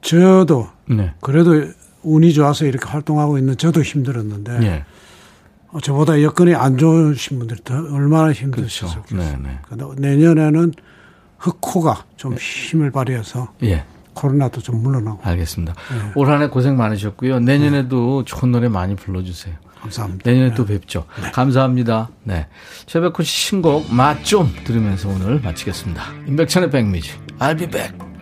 저도 네. 그래도 운이 좋아서 이렇게 활동하고 있는 저도 힘들었는데 네. 어, 저보다 여건이 안 좋으신 분들이 더 얼마나 그렇죠. 힘드셨을까요? 네, 네. 그러니까 내년에는 흑호가 좀 힘을 발휘해서 예. 코로나도 좀 물러나고 알겠습니다. 올 한 해 고생 많으셨고요. 내년에도 좋은 노래 많이 불러주세요. 감사합니다. 내년에 또 뵙죠. 감사합니다. 네. 최백호 씨 신곡 맛 좀 들으면서 오늘 마치겠습니다. 임백천의 백미지. I'll be back.